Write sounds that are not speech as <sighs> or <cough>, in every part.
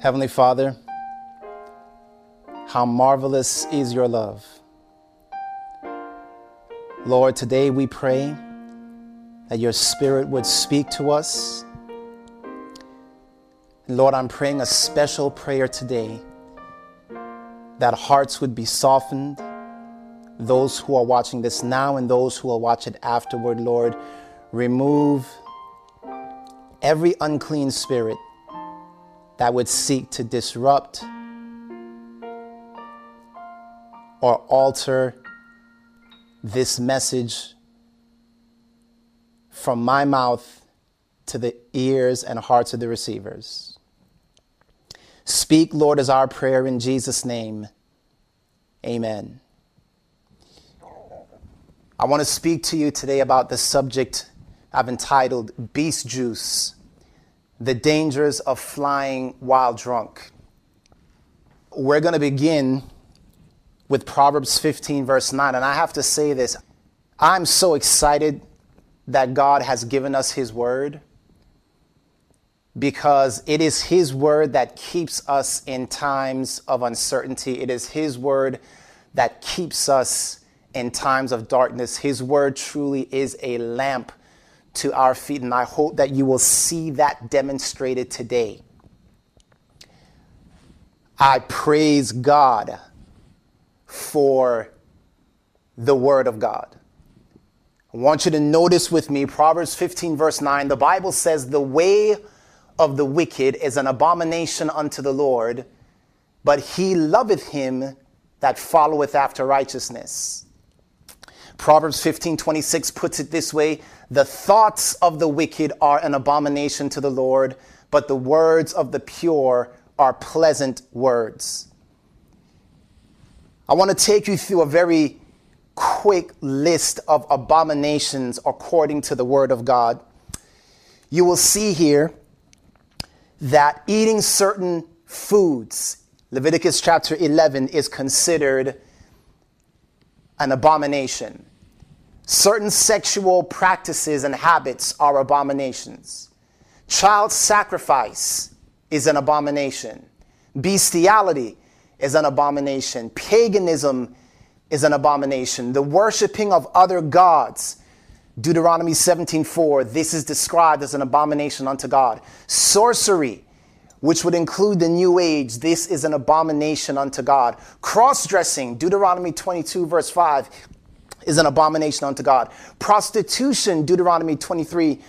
Heavenly Father, how marvelous is your love. Lord, today we pray that your Spirit would speak to us. Lord, I'm praying a special prayer today that hearts would be softened. Those who are watching this now and those who will watch it afterward, Lord, remove every unclean spirit that would seek to disrupt or alter this message from my mouth to the ears and hearts of the receivers. Speak, Lord, is our prayer in Jesus' name. Amen. I want to speak to you today about the subject I've entitled Beast Juice The Dangers of Flying While Drunk. We're going to begin with Proverbs 15, verse 9. And I have to say this I'm so excited that God has given us His word because it is His word that keeps us in times of uncertainty. It is His word that keeps us in times of darkness. His word truly is a lamp to our feet, and I hope that you will see that demonstrated today. I praise God for the Word of God. I want you to notice with me Proverbs 15, verse 9. The Bible says, The way of the wicked is an abomination unto the Lord, but he loveth him that followeth after righteousness. Proverbs 15, 26 puts it this way The thoughts of the wicked are an abomination to the Lord, but the words of the pure are pleasant words. I want to take you through a very quick list of abominations according to the Word of God. You will see here that eating certain foods, Leviticus chapter 11, is considered an abomination. Certain sexual practices and habits are abominations. Child sacrifice is an abomination. Bestiality is an abomination. Paganism is an abomination. The worshiping of other gods, Deuteronomy 17:4, this is described as an abomination unto God. Sorcery, which would include the new age, this is an abomination unto God. Cross-dressing, Deuteronomy 22 verse 5, is an abomination unto God. Prostitution, Deuteronomy 23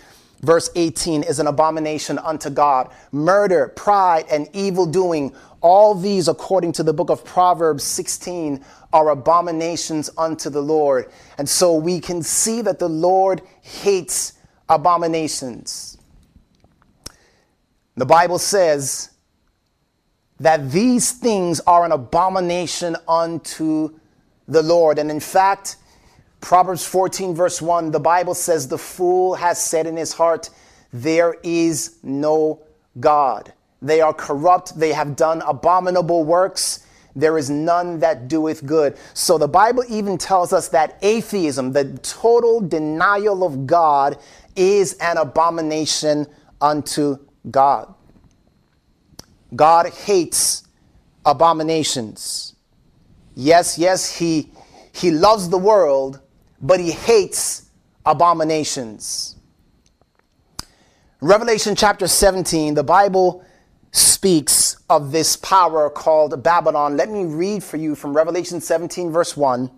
verse 18 is an abomination unto God. Murder, pride, and evil doing, all these, according to the book of Proverbs 16, are abominations unto the Lord. And so we can see that the Lord hates abominations. The Bible says that these things are an abomination unto the Lord. And in fact, Proverbs 14, verse 1, the Bible says, The fool has said in his heart, There is no God. They are corrupt. They have done abominable works. There is none that doeth good. So the Bible even tells us that atheism, the total denial of God, is an abomination unto God. God hates abominations. Yes, yes, he, he loves the world, but he hates abominations. Revelation chapter 17, the Bible speaks of this power called Babylon. Let me read for you from Revelation 17, verse 1.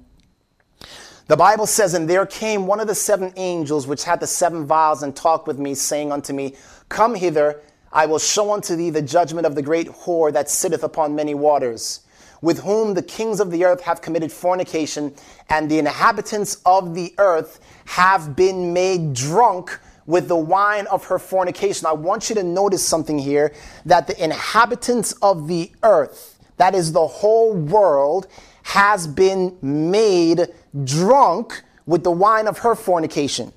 The Bible says, And there came one of the seven angels which had the seven vials and talked with me, saying unto me, Come hither, I will show unto thee the judgment of the great whore that sitteth upon many waters, with whom the kings of the earth have committed fornication, and the inhabitants of the earth have been made drunk with the wine of her fornication. I want you to notice something here that the inhabitants of the earth, that is the whole world, has been made drunk with the wine of her fornication.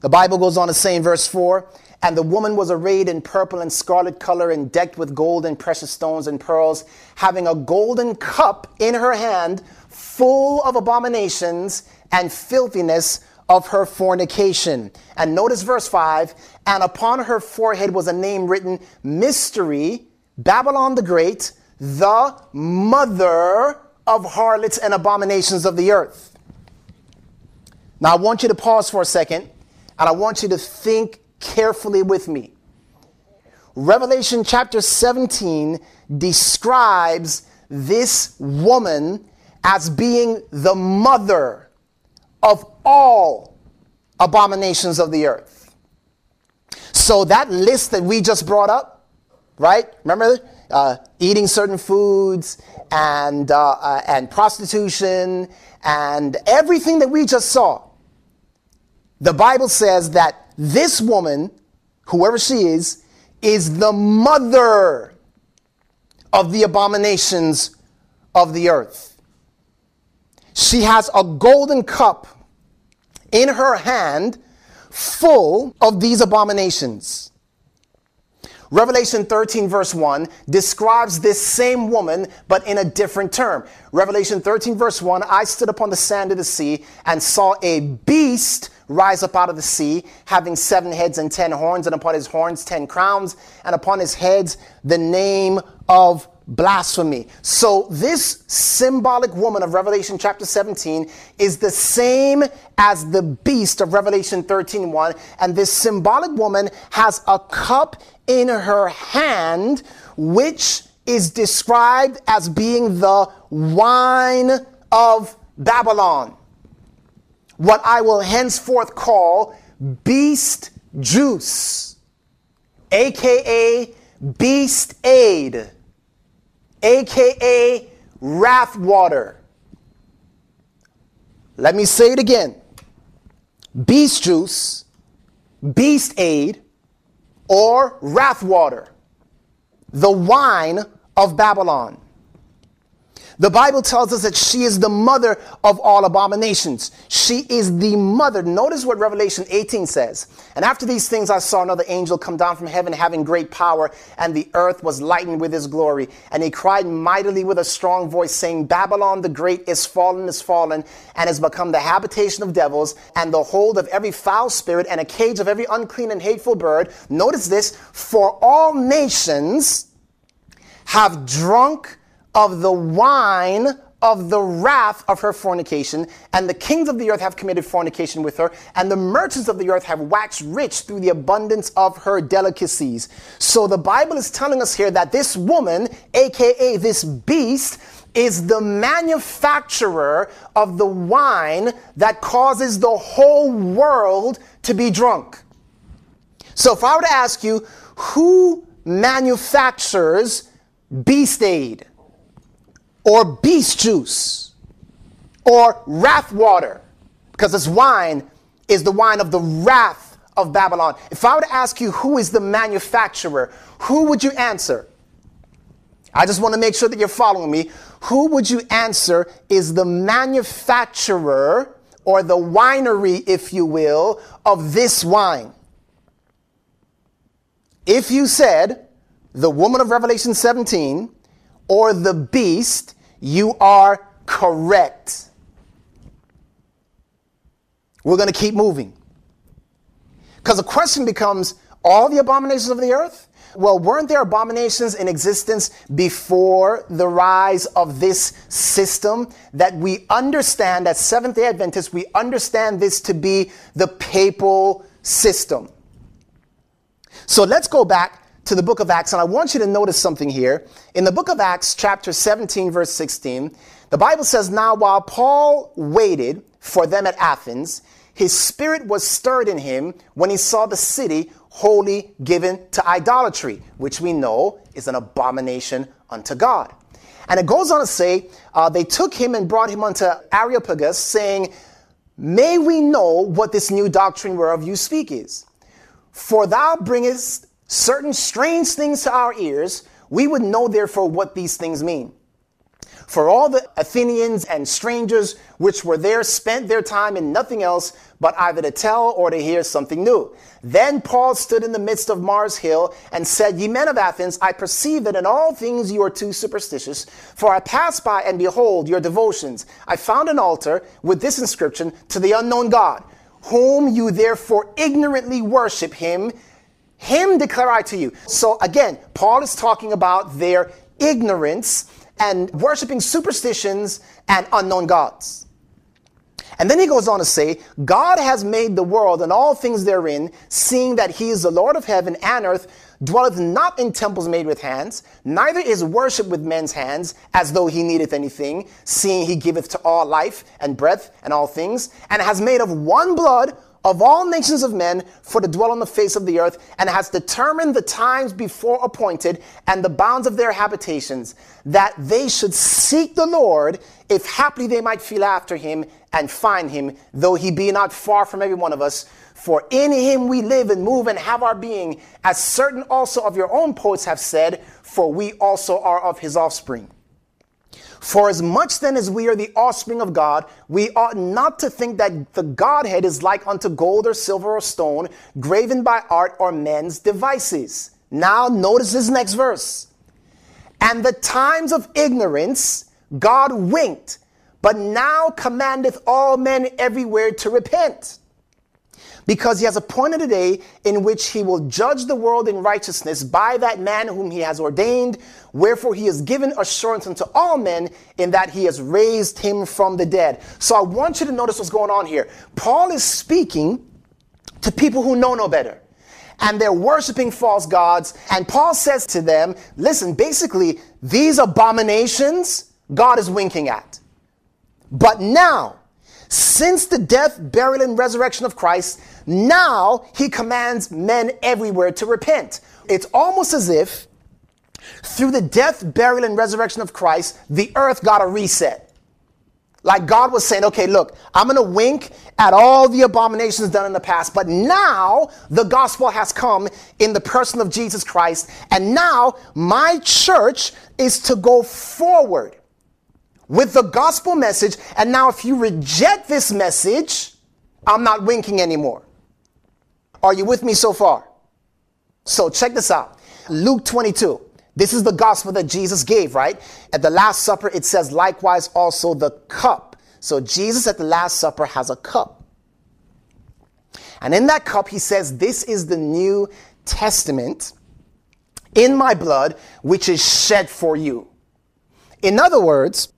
The Bible goes on to say in verse 4 And the woman was arrayed in purple and scarlet color and decked with gold and precious stones and pearls, having a golden cup in her hand full of abominations and filthiness of her fornication. And notice verse 5 and upon her forehead was a name written Mystery, Babylon the Great, the mother of harlots and abominations of the earth. Now, I want you to pause for a second and I want you to think carefully with me. Revelation chapter 17 describes this woman as being the mother of all abominations of the earth. So, that list that we just brought up, right? Remember? Uh, eating certain foods and, uh, uh, and prostitution and everything that we just saw. The Bible says that this woman, whoever she is, is the mother of the abominations of the earth. She has a golden cup in her hand full of these abominations. Revelation 13, verse 1, describes this same woman, but in a different term. Revelation 13, verse 1 I stood upon the sand of the sea and saw a beast rise up out of the sea, having seven heads and ten horns, and upon his horns ten crowns, and upon his heads the name of blasphemy. So this symbolic woman of Revelation chapter 17 is the same as the beast of Revelation 13 1. And this symbolic woman has a cup in her hand, which is described as being the wine of Babylon. What I will henceforth call beast juice, aka beast aid aka wrath water. Let me say it again beast juice, beast aid, or wrath water, the wine of Babylon. The Bible tells us that she is the mother of all abominations. She is the mother. Notice what Revelation 18 says. And after these things, I saw another angel come down from heaven having great power, and the earth was lightened with his glory. And he cried mightily with a strong voice, saying, Babylon the great is fallen, is fallen, and has become the habitation of devils, and the hold of every foul spirit, and a cage of every unclean and hateful bird. Notice this, for all nations have drunk of the wine of the wrath of her fornication, and the kings of the earth have committed fornication with her, and the merchants of the earth have waxed rich through the abundance of her delicacies. So the Bible is telling us here that this woman, aka this beast, is the manufacturer of the wine that causes the whole world to be drunk. So if I were to ask you, who manufactures Beast Aid? Or beast juice or wrath water, because this wine is the wine of the wrath of Babylon. If I were to ask you who is the manufacturer, who would you answer? I just want to make sure that you're following me. Who would you answer is the manufacturer or the winery, if you will, of this wine? If you said the woman of Revelation 17 or the beast, you are correct. We're going to keep moving. Because the question becomes all the abominations of the earth? Well, weren't there abominations in existence before the rise of this system that we understand, as Seventh day Adventists, we understand this to be the papal system? So let's go back to the book of Acts, and I want you to notice something here. In the book of Acts, chapter 17, verse 16, the Bible says, Now while Paul waited for them at Athens, his spirit was stirred in him when he saw the city wholly given to idolatry, which we know is an abomination unto God. And it goes on to say, uh, they took him and brought him unto Areopagus, saying, May we know what this new doctrine whereof you speak is. For thou bringest certain strange things to our ears, we would know therefore what these things mean. For all the Athenians and strangers which were there spent their time in nothing else but either to tell or to hear something new. Then Paul stood in the midst of Mars Hill and said, Ye men of Athens, I perceive that in all things you are too superstitious. For I passed by and behold your devotions. I found an altar with this inscription to the unknown God, whom you therefore ignorantly worship him Him declare I to you. So again, Paul is talking about their ignorance and worshiping superstitions and unknown gods. And then he goes on to say, God has made the world and all things therein, seeing that he is the Lord of heaven and earth, dwelleth not in temples made with hands, neither is worship with men's hands, as though he needeth anything, seeing he giveth to all life and breath and all things, and has made of one blood of all nations of men for to dwell on the face of the earth, and has determined the times before appointed and the bounds of their habitations, that they should seek the Lord, if haply they might feel after him and find him, though he be not far from every one of us. For in him we live and move and have our being, as certain also of your own poets have said, for we also are of his offspring. For as much then as we are the offspring of God, we ought not to think that the Godhead is like unto gold or silver or stone, graven by art or men's devices. Now, notice this next verse. And the times of ignorance God winked, but now commandeth all men everywhere to repent because he has appointed a day in which he will judge the world in righteousness by that man whom he has ordained. Wherefore he has given assurance unto all men in that he has raised him from the dead. So I want you to notice what's going on here. Paul is speaking to people who know no better. And they're worshiping false gods. And Paul says to them, listen, basically, these abominations God is winking at. But now, since the death, burial, and resurrection of Christ, now he commands men everywhere to repent. It's almost as if through the death, burial, and resurrection of Christ, the earth got a reset. Like God was saying, okay, look, I'm going to wink at all the abominations done in the past, but now the gospel has come in the person of Jesus Christ. And now my church is to go forward with the gospel message. And now, if you reject this message, I'm not winking anymore. Are you with me so far? So, check this out Luke 22. This is the gospel that Jesus gave, right? At the Last Supper, it says, likewise also the cup. So, Jesus at the Last Supper has a cup. And in that cup, he says, This is the New Testament in my blood, which is shed for you. In other words,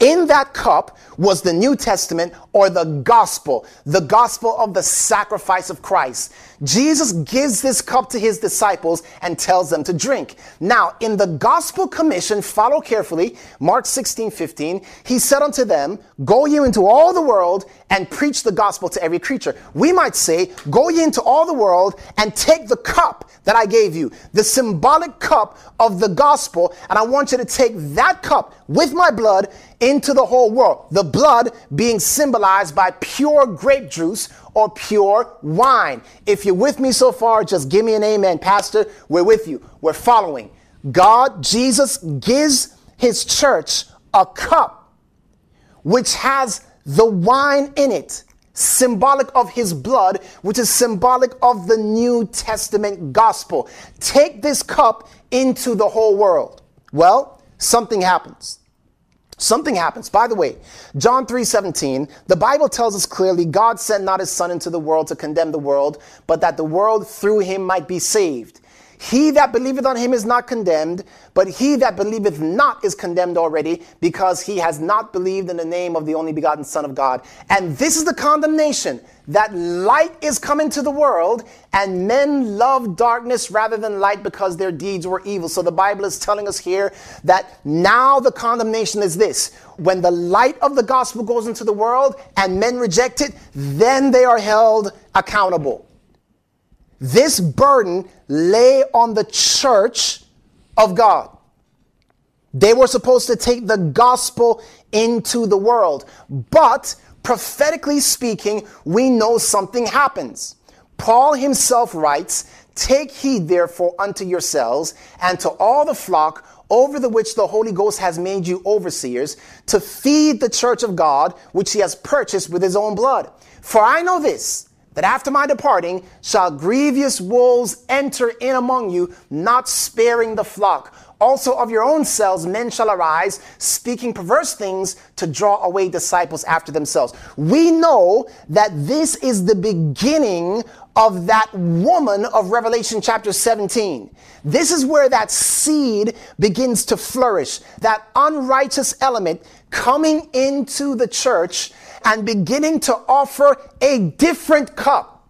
in that cup was the New Testament or the gospel, the gospel of the sacrifice of Christ. Jesus gives this cup to his disciples and tells them to drink. Now, in the gospel commission, follow carefully, Mark 16, 15, he said unto them, Go ye into all the world and preach the gospel to every creature. We might say, Go ye into all the world and take the cup that I gave you, the symbolic cup of the gospel, and I want you to take that cup with my blood into the whole world. The blood being symbolized by pure grape juice or pure wine. If you're with me so far, just give me an amen. Pastor, we're with you. We're following. God, Jesus gives his church a cup which has the wine in it, symbolic of his blood, which is symbolic of the New Testament gospel. Take this cup into the whole world. Well, something happens. Something happens. By the way, John 3:17, the Bible tells us clearly God sent not his son into the world to condemn the world, but that the world through him might be saved. He that believeth on him is not condemned, but he that believeth not is condemned already, because he has not believed in the name of the only begotten Son of God. And this is the condemnation that light is come into the world, and men love darkness rather than light because their deeds were evil. So the Bible is telling us here that now the condemnation is this when the light of the gospel goes into the world and men reject it, then they are held accountable. This burden lay on the church of God. They were supposed to take the gospel into the world. But prophetically speaking, we know something happens. Paul himself writes, Take heed therefore unto yourselves and to all the flock over the which the Holy Ghost has made you overseers to feed the church of God, which he has purchased with his own blood. For I know this that after my departing shall grievous wolves enter in among you, not sparing the flock. Also of your own selves men shall arise, speaking perverse things to draw away disciples after themselves. We know that this is the beginning of that woman of Revelation chapter 17. This is where that seed begins to flourish, that unrighteous element coming into the church and beginning to offer a different cup.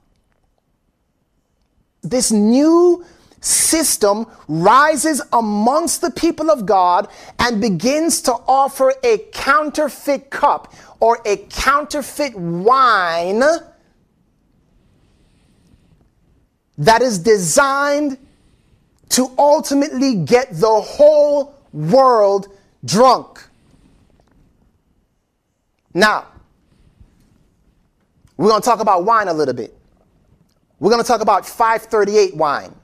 This new system rises amongst the people of God and begins to offer a counterfeit cup or a counterfeit wine that is designed to ultimately get the whole world drunk. Now, we're going to talk about wine a little bit. We're going to talk about 538 wine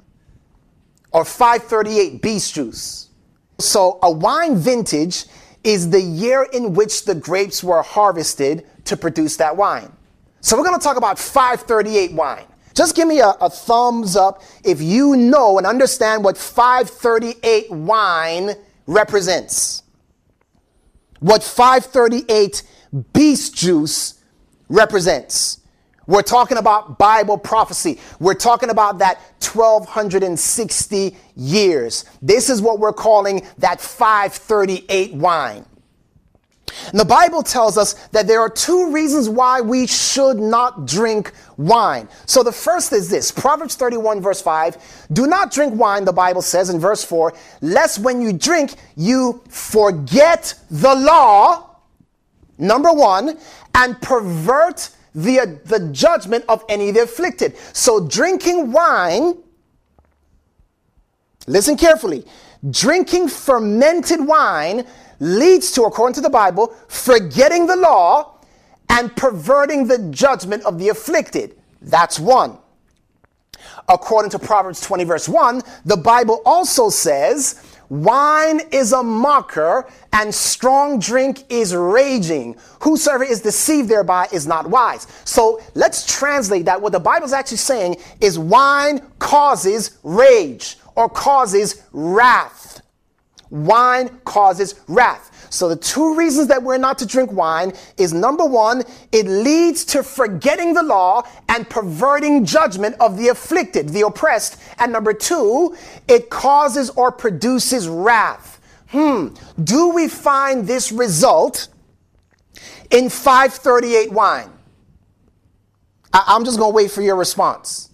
or 538 beast juice. So, a wine vintage is the year in which the grapes were harvested to produce that wine. So, we're going to talk about 538 wine. Just give me a, a, thumbs up if you know and understand what 538 wine represents. What 538 beast juice represents. We're talking about Bible prophecy. We're talking about that 1260 years. This is what we're calling that 538 wine. And the Bible tells us that there are two reasons why we should not drink wine. So the first is this Proverbs 31, verse 5 Do not drink wine, the Bible says in verse 4, lest when you drink, you forget the law, number one, and pervert the, the judgment of any of the afflicted. So drinking wine, listen carefully, drinking fermented wine leads to, according to the Bible, forgetting the law and perverting the judgment of the afflicted. That's one. According to Proverbs 20, verse 1, the Bible also says, Wine is a mocker, and strong drink is raging. Whosoever is deceived thereby is not wise. So let's translate that. What the Bible is actually saying is wine causes rage or causes wrath. Wine causes wrath. So the two reasons that we're not to drink wine is number one, it leads to forgetting the law and perverting judgment of the afflicted, the oppressed. And number two, it causes or produces wrath. Hmm. Do we find this result in 538 wine? I- I'm just going to wait for your response.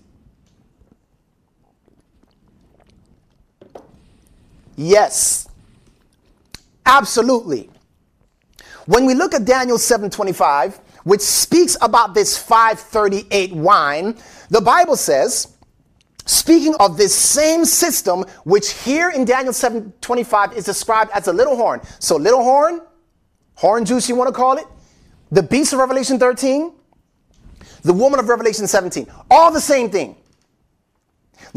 Yes. Absolutely. When we look at Daniel 7:25, which speaks about this 538 wine, the Bible says, speaking of this same system, which here in Daniel 7:25 is described as a little horn. So little horn, horn juice you want to call it, the beast of Revelation 13, the woman of Revelation 17, all the same thing.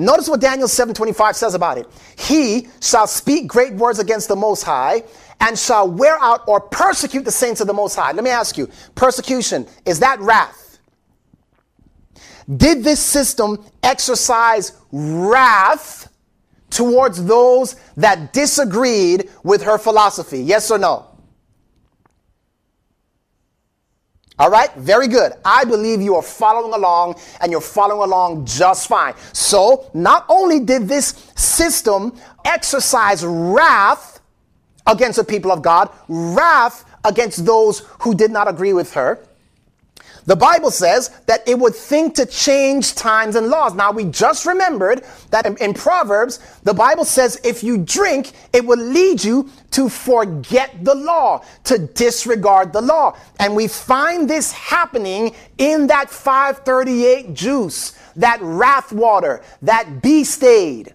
Notice what Daniel 7:25 says about it. He shall speak great words against the most high and shall wear out or persecute the saints of the most high. Let me ask you, persecution is that wrath? Did this system exercise wrath towards those that disagreed with her philosophy? Yes or no? All right, very good. I believe you are following along and you're following along just fine. So, not only did this system exercise wrath against the people of God, wrath against those who did not agree with her, the Bible says that it would think to change times and laws. Now, we just remembered that in, in, Proverbs, the Bible says if you drink, it will lead you to forget the law, to disregard the law. And we find this happening in that 538 juice, that wrath water, that beast aid.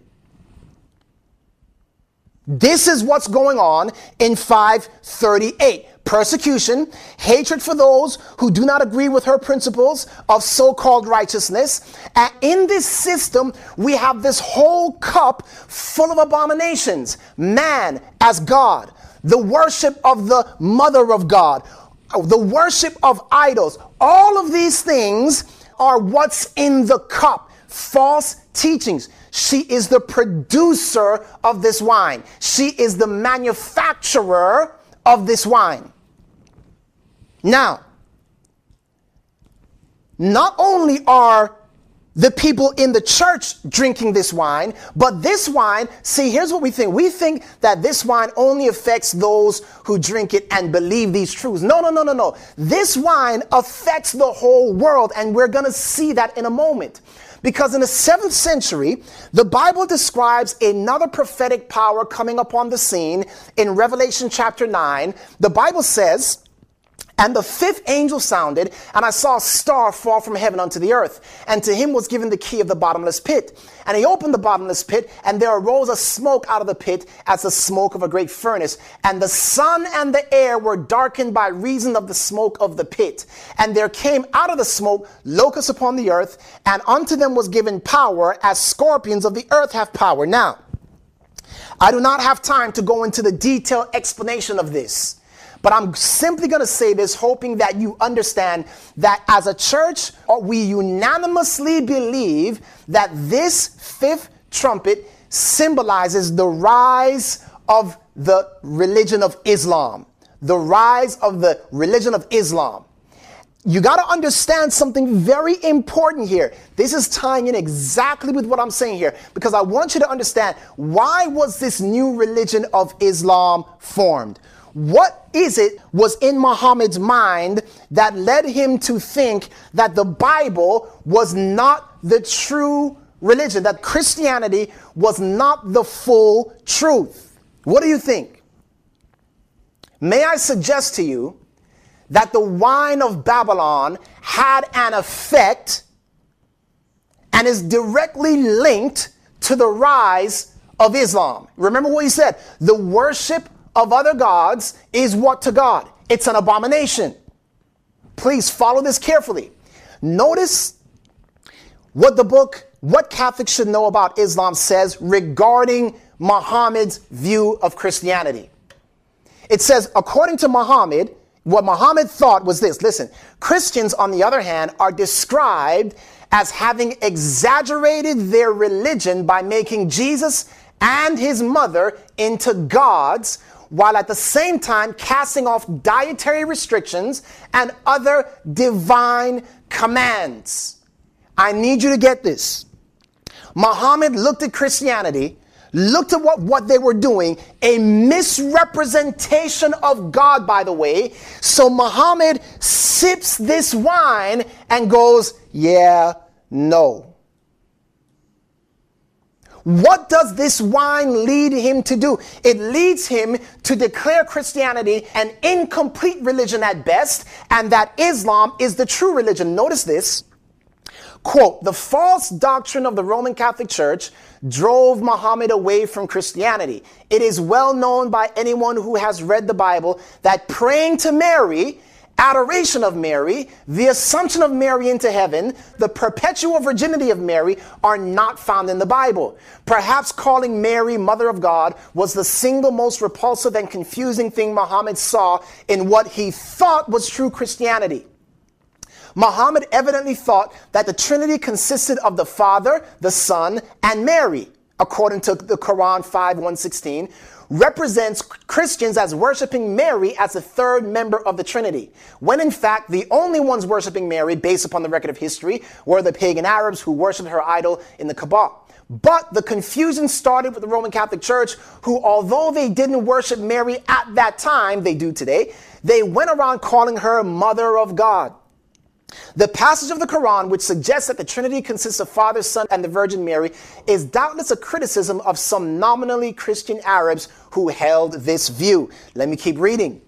This is what's going on in 538 persecution, hatred for those who do not agree with her principles of so called righteousness. And in this system, we have this whole cup full of abominations man as God, the worship of the mother of God, the worship of idols. All of these things are what's in the cup false teachings. She is the producer of this wine. She is the manufacturer of this wine. Now, not only are the people in the church drinking this wine, but this wine, see, here's what we think. We think that this wine only affects those who drink it and believe these truths. No, no, no, no, no. This wine affects the whole world, and we're going to see that in a moment. Because in the seventh century, the Bible describes another prophetic power coming upon the scene in Revelation chapter 9. The Bible says, and the fifth angel sounded, and I saw a star fall from heaven unto the earth. And to him was given the key of the bottomless pit. And he opened the bottomless pit, and there arose a smoke out of the pit as the smoke of a great furnace. And the sun and the air were darkened by reason of the smoke of the pit. And there came out of the smoke locusts upon the earth, and unto them was given power as scorpions of the earth have power. Now, I do not have time to go into the detailed explanation of this. But I'm simply going to say this, hoping that you understand that as a church, uh, we unanimously believe that this fifth trumpet symbolizes the rise of the religion of Islam. The rise of the religion of Islam. You got to understand something very important here. This is tying in exactly with what I'm saying here because I want you to understand why was this new religion of Islam formed? What is it was in Muhammad's mind that led him to think that the Bible was not the true religion, that Christianity was not the full truth? What do you think? May I suggest to you that the wine of Babylon had an effect and is directly linked to the rise of Islam. Remember what he said the worship of other gods is what to God? It's an abomination. Please follow this carefully. Notice what the book, what Catholics should know about Islam says regarding Muhammad's view of Christianity. It says, according to Muhammad, what Muhammad thought was this listen, Christians, on the other hand, are described as having exaggerated their religion by making Jesus and his mother into gods while at the same time casting off dietary restrictions and other divine commands. I need you to get this. Muhammad looked at Christianity, looked at what, what they were doing, a misrepresentation of God, by the way. So Muhammad sips this wine and goes, Yeah, no. What does this wine lead him to do? It leads him to declare Christianity an incomplete religion at best, and that Islam is the true religion. Notice this. Quote, the false doctrine of the Roman Catholic Church drove Muhammad away from Christianity. It is well known by anyone who has read the Bible that praying to Mary adoration of Mary, the assumption of Mary into heaven, the perpetual virginity of Mary are not found in the Bible. Perhaps calling Mary Mother of God was the single most repulsive and confusing thing Muhammad saw in what he thought was true Christianity. Muhammad evidently thought that the Trinity consisted of the Father, the Son, and Mary, according to the Quran 5 116 represents Christians as worshiping Mary as the third member of the Trinity, when in fact the only ones worshiping Mary, based upon the record of history, were the pagan Arabs who worshiped her idol in the Kaaba. But the confusion started with the Roman Catholic Church, who, although they didn't worship Mary at that time, they do today, they went around calling her Mother of God. The passage of the Quran, which suggests that the Trinity consists of Father, Son, and the Virgin Mary, is doubtless a criticism of some nominally Christian Arabs who held this view. Let me keep reading.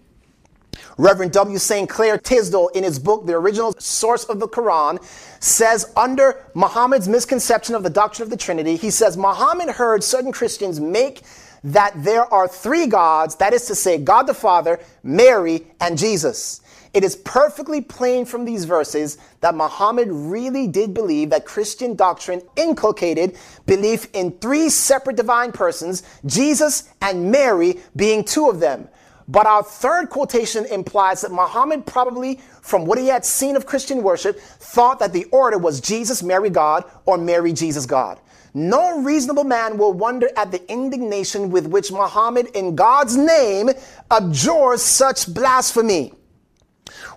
Reverend W. St. Clair Tisdall, in his book, The Original Source of the Quran, says under Muhammad's misconception of the doctrine of the Trinity, he says Muhammad heard certain Christians make that there are three gods, that is to say, God the Father, Mary, and Jesus. It is perfectly plain from these verses that Muhammad really did believe that Christian doctrine inculcated belief in three separate divine persons, Jesus and Mary being two of them. But our third quotation implies that Muhammad probably, from what he had seen of Christian worship, thought that the order was Jesus, Mary, God, or Mary, Jesus, God. No reasonable man will wonder at the indignation with which Muhammad, in God's name, abjures such blasphemy.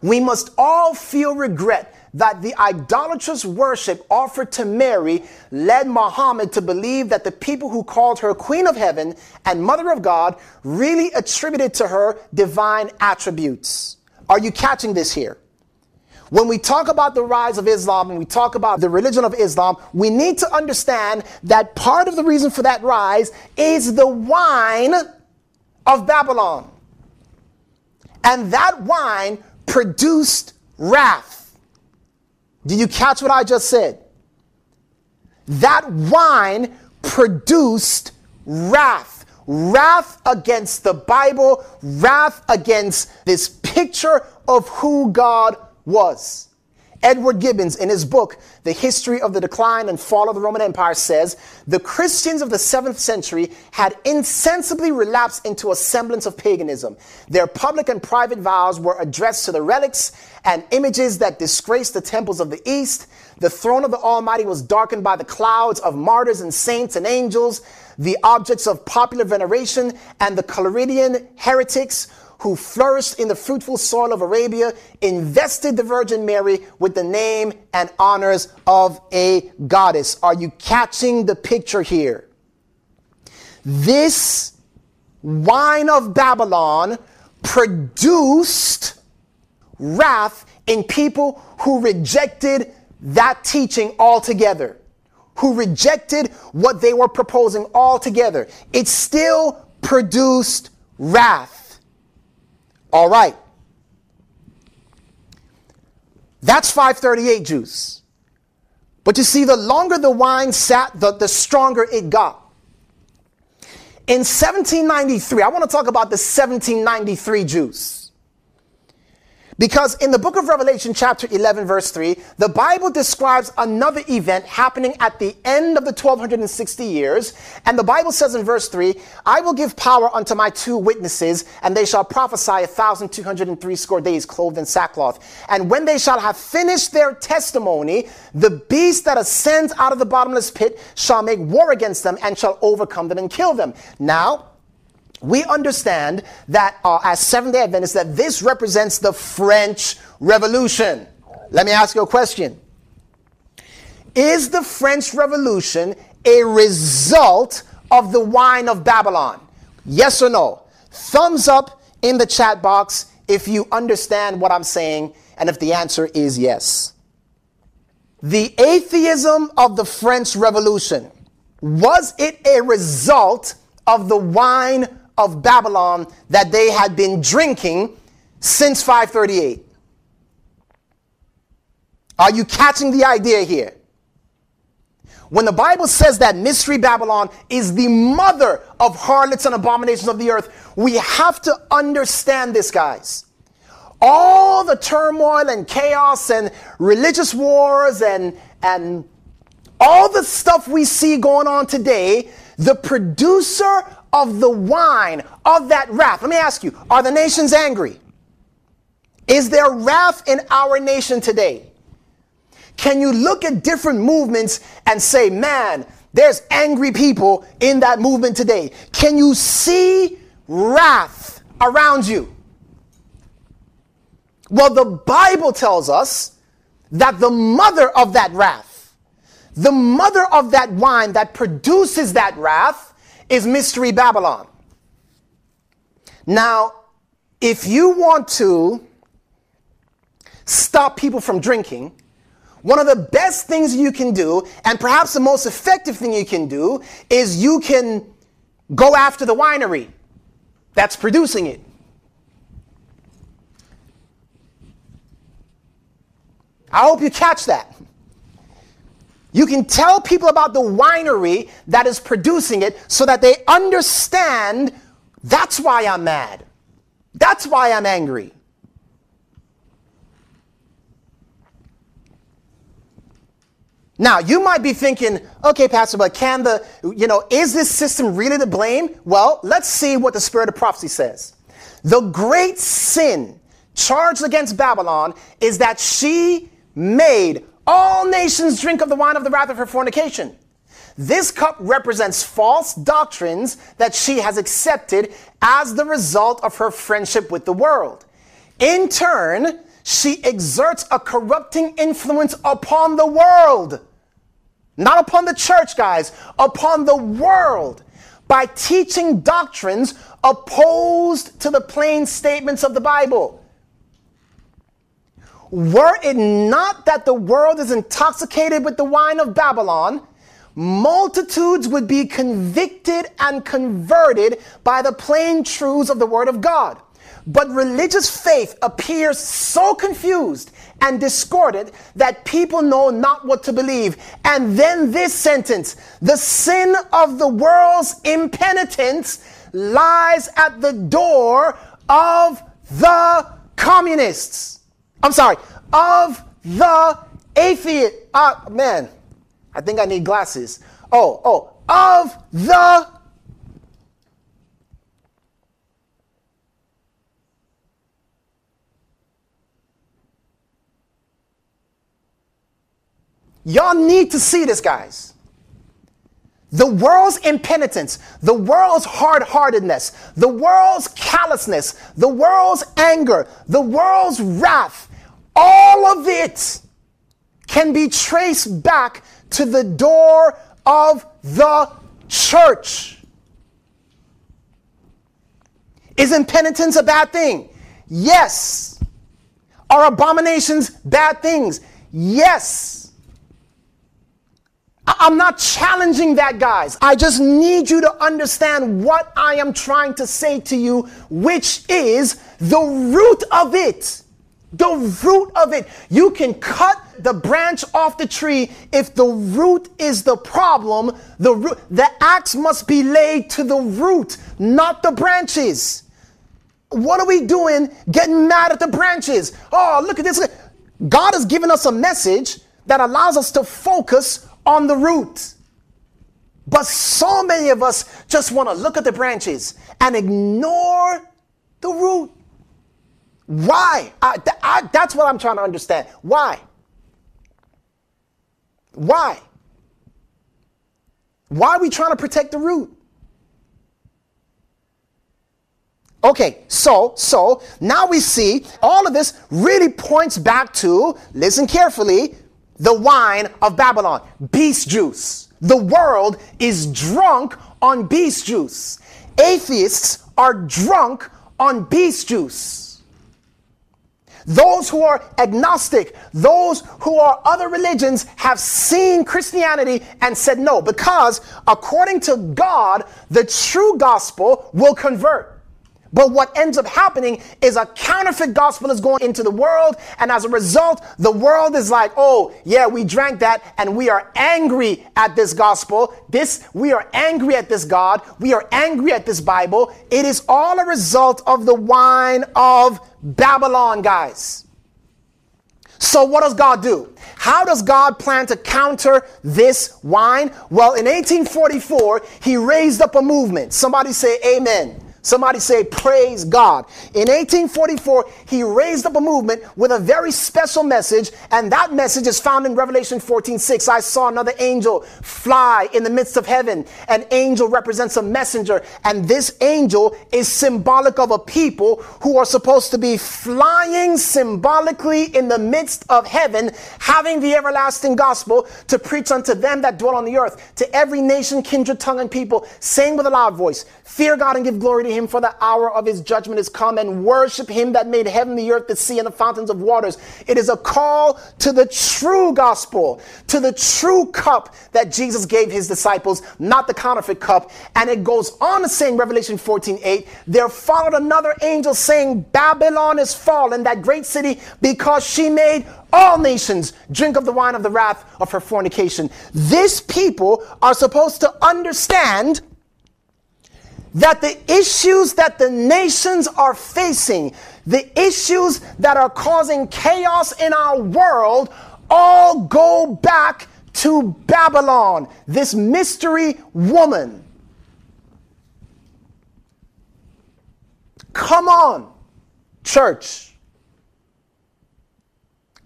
We must all feel regret that the idolatrous worship offered to Mary led Muhammad to believe that the people who called her Queen of Heaven and Mother of God really attributed to her divine attributes. Are you catching this here? When we talk about the rise of Islam and we talk about the religion of Islam, we need to understand that part of the reason for that rise is the wine of Babylon. And that wine produced wrath. Did you catch what I just said? That wine produced wrath. Wrath against the Bible, wrath against this picture of who God was. Edward Gibbons, in his book, The History of the Decline and Fall of the Roman Empire, says the Christians of the 7th century had insensibly relapsed into a semblance of paganism. Their public and private vows were addressed to the relics and images that disgraced the temples of the East. The throne of the Almighty was darkened by the clouds of martyrs and saints and angels, the objects of popular veneration, and the Collyridian heretics who flourished in the fruitful soil of Arabia, invested the Virgin Mary with the name and honors of a goddess. Are you catching the picture here? This wine of Babylon produced wrath in people who rejected that teaching altogether, who rejected what they were proposing altogether. It still produced wrath. All right. That's 538 juice. But you see, the longer the wine sat, the, the stronger it got. In 1793, I want to talk about the 1793 juice. Because in the book of Revelation, chapter 11, verse 3, the Bible describes another event happening at the end of the 1260 years. And the Bible says in verse 3, I will give power unto my two witnesses, and they shall prophesy a thousand two hundred and three score days clothed in sackcloth. And when they shall have finished their testimony, the beast that ascends out of the bottomless pit shall make war against them and shall overcome them and kill them. Now, we understand that uh, as Seventh day Adventists that this represents the French Revolution. Let me ask you a question. Is the French Revolution a result of the wine of Babylon? Yes or no? Thumbs up in the chat box if you understand what I'm saying and if the answer is yes. The atheism of the French Revolution, was it a result of the wine of Babylon that they had been drinking since 538. Are you catching the idea here? When the Bible says that Mystery Babylon is the mother of harlots and abominations of the earth, we have to understand this, guys. All the turmoil and chaos and religious wars and, and all the stuff we see going on today, the producer of the wine of that wrath. Let me ask you, are the nations angry? Is there wrath in our nation today? Can you look at different movements and say, man, there's angry people in that movement today? Can you see wrath around you? Well, the Bible tells us that the mother of that wrath, the mother of that wine that produces that wrath, is Mystery Babylon. Now, if you want to stop people from drinking, one of the best things you can do, and perhaps the most effective thing you can do, is you can go after the winery that's producing it. I hope you catch that. You can tell people about the winery that is producing it so that they understand that's why I'm mad. That's why I'm angry. Now, you might be thinking, okay, Pastor, but can the, you know, is this system really to blame? Well, let's see what the spirit of prophecy says. The great sin charged against Babylon is that she made all nations drink of the wine of the wrath of her fornication. This cup represents false doctrines that she has accepted as the result of her friendship with the world. In turn, she exerts a corrupting influence upon the world. Not upon the church, guys, upon the world by teaching doctrines opposed to the plain statements of the Bible. Were it not that the world is intoxicated with the wine of Babylon, multitudes would be convicted and converted by the plain truths of the Word of God. But religious faith appears so confused and discordant that people know not what to believe. And then this sentence the sin of the world's impenitence lies at the door of the communists. I'm sorry, of the atheist. Uh, man, I think I need glasses. Oh, oh, of the Y'all need to see this, guys. The world's impenitence, the world's hard heartedness, the world's callousness, the world's anger, the world's wrath, all of it can be traced back to the door of the church. Isn't penitence a bad thing? Yes. Are abominations bad things? Yes. I'm not challenging that, guys. I just need you to understand what I am trying to say to you, which is the root of it. The root of it. You can cut the branch off the tree if the root is the problem. The root, the axe must be laid to the root, not the branches. What are we doing getting mad at the branches? Oh, look at this. God has given us a message that allows us to focus on the root. But so many of us just want to look at the branches and ignore the root. Why? I, I, that's what I'm trying to understand. Why? Why? Why are we trying to protect the root? Okay, so so now we see all of this really points back to listen carefully the wine of Babylon, beast juice. The world is drunk on beast juice. Atheists are drunk on beast juice. Those who are agnostic, those who are other religions, have seen Christianity and said no, because according to God, the true gospel will convert. But what ends up happening is a counterfeit gospel is going into the world. And as a result, the world is like, oh, yeah, we drank that and we are angry at this gospel. This, we are angry at this God. We are angry at this Bible. It is all a result of the wine of Babylon, guys. So, what does God do? How does God plan to counter this wine? Well, in 1844, he raised up a movement. Somebody say, Amen. Somebody say, Praise God. In 1844, he raised up a movement with a very special message, and that message is found in Revelation 14 6. I saw another angel fly in the midst of heaven. An angel represents a messenger, and this angel is symbolic of a people who are supposed to be flying symbolically in the midst of heaven, having the everlasting gospel to preach unto them that dwell on the earth, to every nation, kindred, tongue, and people, saying with a loud voice, Fear God and give glory to him, for the hour of his judgment is come, and worship him that made heaven, the earth, the sea, and the fountains of waters. It is a call to the true gospel, to the true cup that Jesus gave his disciples, not the counterfeit cup. And it goes on to say in Revelation 14 8, there followed another angel saying, Babylon is fallen, that great city, because she made all nations drink of the wine of the wrath of her fornication. This people are supposed to understand that the issues that the nations are facing, the issues that are causing chaos in our world, all go back to Babylon, this mystery woman. Come on, church.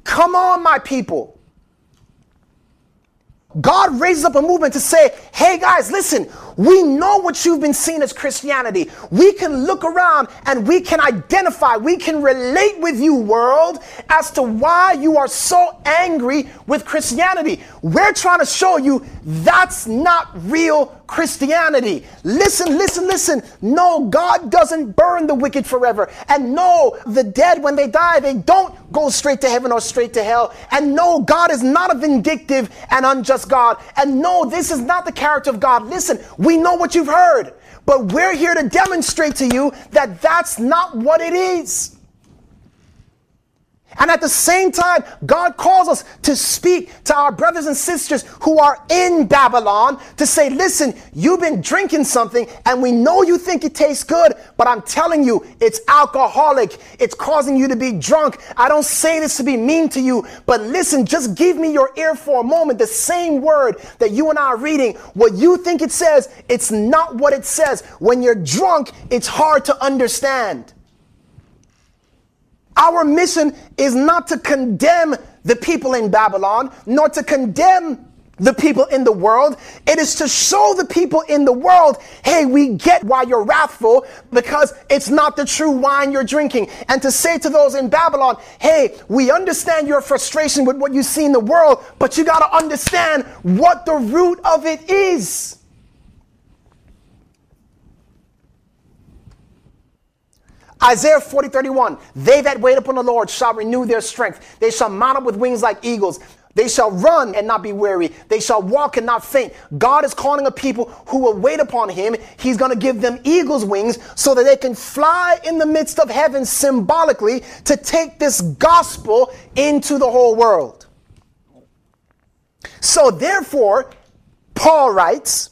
Come on, my people. God raises up a movement to say, hey guys, listen, We know what you've been seeing as Christianity. We can look around and we can identify, we can relate with you, world, as to why you are so angry with Christianity. We're trying to show you that's not real Christianity. Listen, listen, listen. No, God doesn't burn the wicked forever. And no, the dead, when they die, they don't go straight to heaven or straight to hell. And no, God is not a vindictive and unjust God. And no, this is not the character of God. Listen, we know what you've heard, but we're here to demonstrate to you that that's not what it is. And at the same time, God calls us to speak to our brothers and sisters who are in Babylon to say, listen, you've been drinking something and we know you think it tastes good, but I'm telling you, it's alcoholic. It's causing you to be drunk. I don't say this to be mean to you, but listen, just give me your ear for a moment. The same word that you and I are reading, what you think it says, it's not what it says. When you're drunk, it's hard to understand. Our mission is not to condemn the people in Babylon, nor to condemn the people in the world. It is to show the people in the world, hey, we get why you're wrathful because it's not the true wine you're drinking. And to say to those in Babylon, hey, we understand your frustration with what you see in the world, but you got to understand what the root of it is. Isaiah 40, 31. They that wait upon the Lord shall renew their strength. They shall mount up with wings like eagles. They shall run and not be weary. They shall walk and not faint. God is calling a people who will wait upon him. He's going to give them eagle's wings so that they can fly in the midst of heaven symbolically to take this gospel into the whole world. So therefore, Paul writes,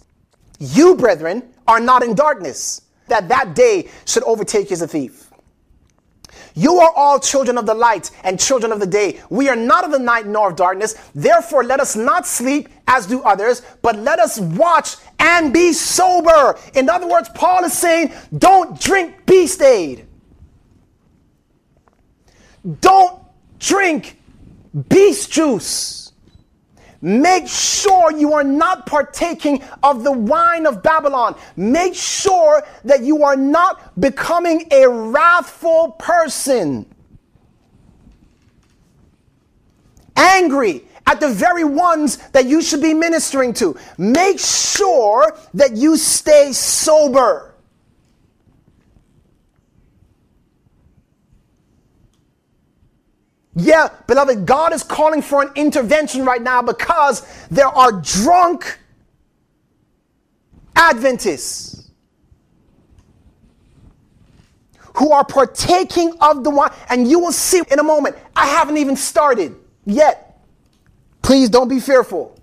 you brethren are not in darkness that that day should overtake you as a thief. You are all children of the light and children of the day. We are not of the night nor of darkness. Therefore, let us not sleep as do others, but let us watch and be sober. In other words, Paul is saying, don't drink beast aid. Don't drink beast juice. Make sure you are not partaking of the wine of Babylon. Make sure that you are not becoming a wrathful person. Angry at the very ones that you should be ministering to. Make sure that you stay sober. Yeah, beloved, God is calling for an intervention right now because there are drunk Adventists who are partaking of the wine. And you will see in a moment, I haven't even started yet. Please don't be fearful.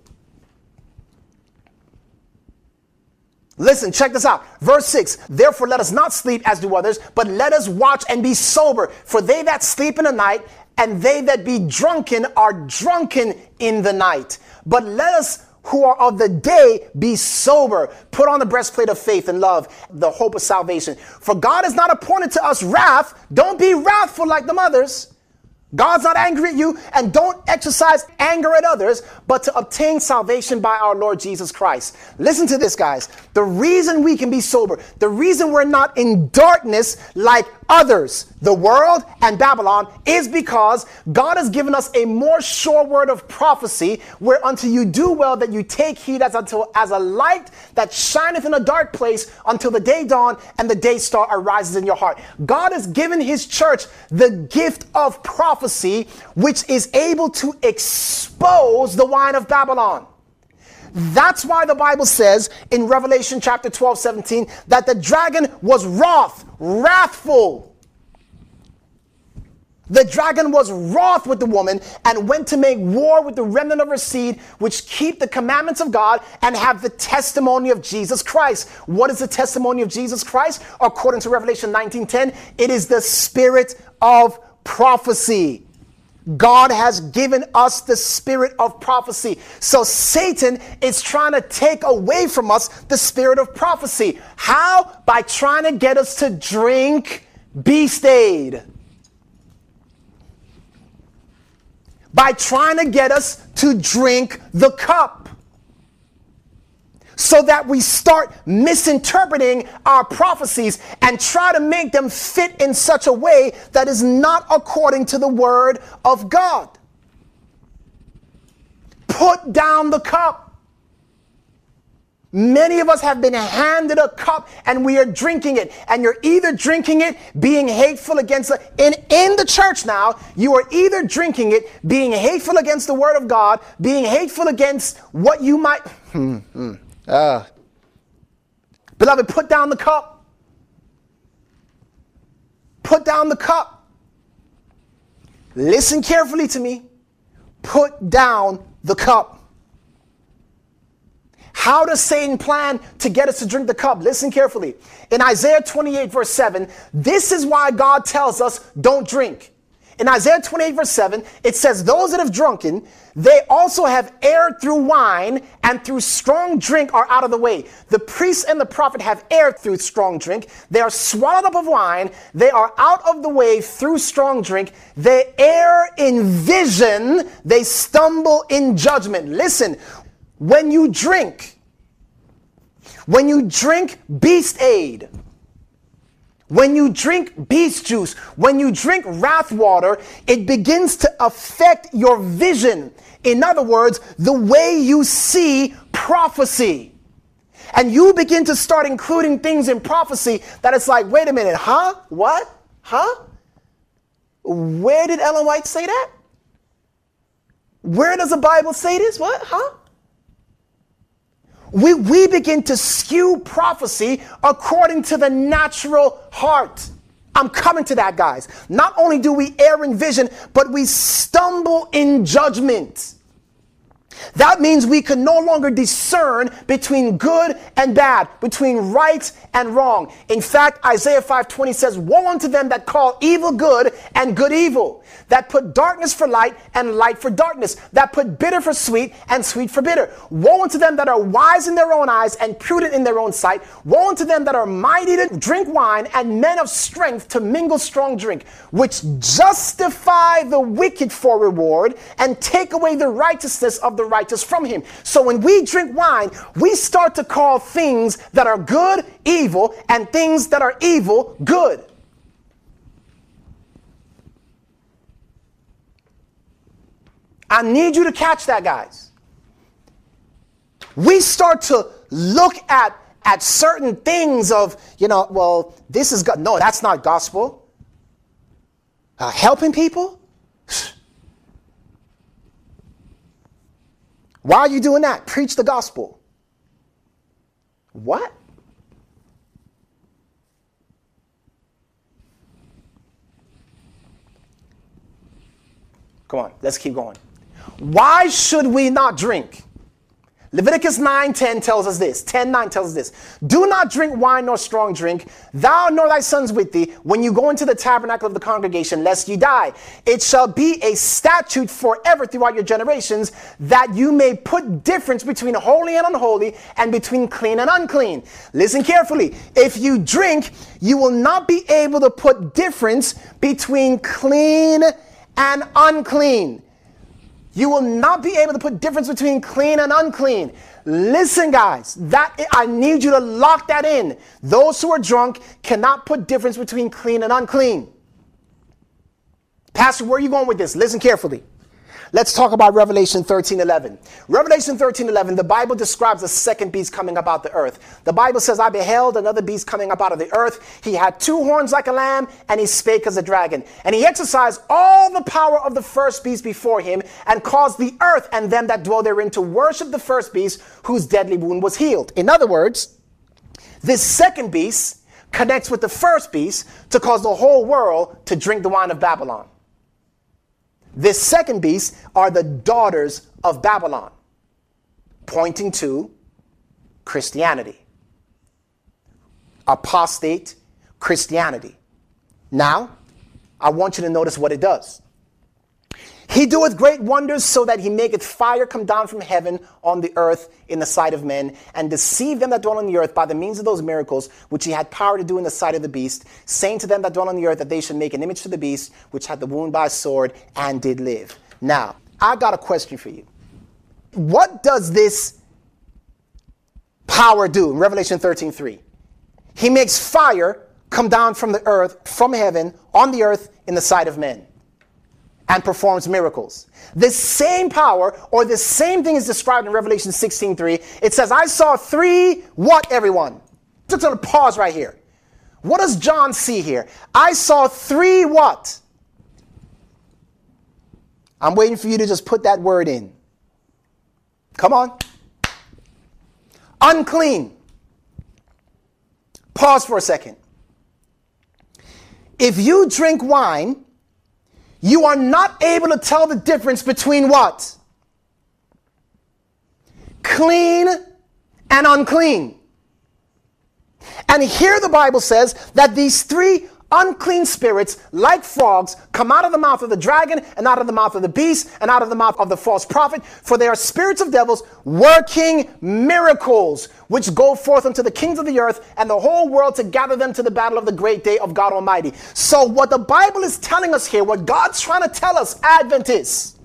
Listen, check this out. Verse 6 Therefore, let us not sleep as do others, but let us watch and be sober. For they that sleep in the night and they that be drunken are drunken in the night. But let us who are of the day be sober. Put on the breastplate of faith and love, the hope of salvation. For God has not appointed to us wrath. Don't be wrathful like the mothers God's not angry at you, and don't exercise anger at others, but to obtain salvation by our Lord Jesus Christ. Listen to this, guys. The reason we can be sober, the reason we're not in darkness like others, the world and Babylon, is because God has given us a more sure word of prophecy, where whereunto you do well that you take heed as until as a light that shineth in a dark place until the day dawn and the day star arises in your heart. God has given his church the gift of prophecy which is able to expose the wine of Babylon. That's why the Bible says in Revelation chapter 12, 17, that the dragon was wroth, wrathful. The dragon was wroth with the woman and went to make war with the remnant of her seed, which keep the commandments of God and have the testimony of Jesus Christ. What is the testimony of Jesus Christ? According to Revelation 19:10, it is the spirit of prophecy. God has given us the spirit of prophecy. So Satan is trying to take away from us the spirit of prophecy. How? By trying to get us to drink beast aid. By trying to get us to drink the cup. So that we start misinterpreting our prophecies and try to make them fit in such a way that is not according to the word of God. Put down the cup. Many of us have been handed a cup and we are drinking it. And you're either drinking it being hateful against the, in, in the church now, you are either drinking it being hateful against the word of God, being hateful against what you might. <laughs> Hmm, hmm. Uh. Beloved, put down the cup. Put down the cup. Listen carefully to me. Put down the cup. How does Satan plan to get us to drink the cup? Listen carefully. In Isaiah 28, verse 7, this is why God tells us don't drink. In Isaiah 28, verse 7, it says, Those that have drunken, they also have erred through wine and through strong drink are out of the way. The priest and the prophet have erred through strong drink. They are swallowed up of wine. They are out of the way through strong drink. They err in vision. They stumble in judgment. Listen, when you drink, when you drink beast aid, when you drink beast juice, when you drink wrath water, it begins to affect your vision. In other words, the way you see prophecy. And you begin to start including things in prophecy that it's like, wait a minute, huh? What? Huh? Where did Ellen White say that? Where does the Bible say this? What? Huh? We, we begin to skew prophecy according to the natural heart. I'm coming to that, guys. Not only do we err in vision, but we stumble in judgment. That means we can no longer discern between good and bad, between right and wrong. In fact, Isaiah 5:20 says, "Woe unto them that call evil good and good evil, that put darkness for light and light for darkness, that put bitter for sweet and sweet for bitter. Woe unto them that are wise in their own eyes and prudent in their own sight. Woe unto them that are mighty to drink wine and men of strength to mingle strong drink, which justify the wicked for reward and take away the righteousness of the righteous from him. So when we drink wine, we start to call things that are good evil and things that are evil good. I need you to catch that, guys. We start to look at at certain things of, you know, well, this is God. No, that's not gospel. Uh, helping people? <sighs> Why are you doing that? Preach the gospel. What? Come on, let's keep going. Why should we not drink? Leviticus 9:10 tells us this. 10:9 tells us this. Do not drink wine nor strong drink, thou nor thy sons with thee, when you go into the tabernacle of the congregation, lest ye die. It shall be a statute forever throughout your generations, that you may put difference between holy and unholy, and between clean and unclean. Listen carefully. If you drink, you will not be able to put difference between clean and unclean. You will not be able to put difference between clean and unclean. Listen, guys, that I need you to lock that in. Those who are drunk cannot put difference between clean and unclean. Pastor, where are you going with this? Listen carefully. Let's talk about Revelation 13 11. Revelation 13 11, the Bible describes a second beast coming up out the earth. The Bible says, I beheld another beast coming up out of the earth. He had two horns like a lamb, and he spake as a dragon. And he exercised all the power of the first beast before him, and caused the earth and them that dwell therein to worship the first beast, whose deadly wound was healed. In other words, this second beast connects with the first beast to cause the whole world to drink the wine of Babylon. This second beast are the daughters of Babylon, pointing to Christianity, apostate Christianity. Now, I want you to notice what it does. He doeth great wonders so that he maketh fire come down from heaven on the earth in the sight of men, and deceive them that dwell on the earth by the means of those miracles which he had power to do in the sight of the beast, saying to them that dwell on the earth that they should make an image to the beast which had the wound by a sword and did live. Now, I got a question for you. What does this power do in Revelation 13 3? He makes fire come down from the earth, from heaven, on the earth, in the sight of men, and performs miracles. The same power, or the same thing is described in Revelation 16 3. It says, I saw three, what, everyone? Just gonna pause right here. What does John see here? I saw three what? I'm waiting for you to just put that word in. Come on. Unclean. Pause for a second. If you drink wine, you are not able to tell the difference between what? Clean and unclean. And here the Bible says that these three unclean spirits, like frogs, come out of the mouth of the dragon, and out of the mouth of the beast, and out of the mouth of the false prophet. For they are spirits of devils working miracles, which go forth unto the kings of the earth and the whole world to gather them to the battle of the great day of God Almighty. So, what the Bible is telling us here, what God's trying to tell us, Adventists,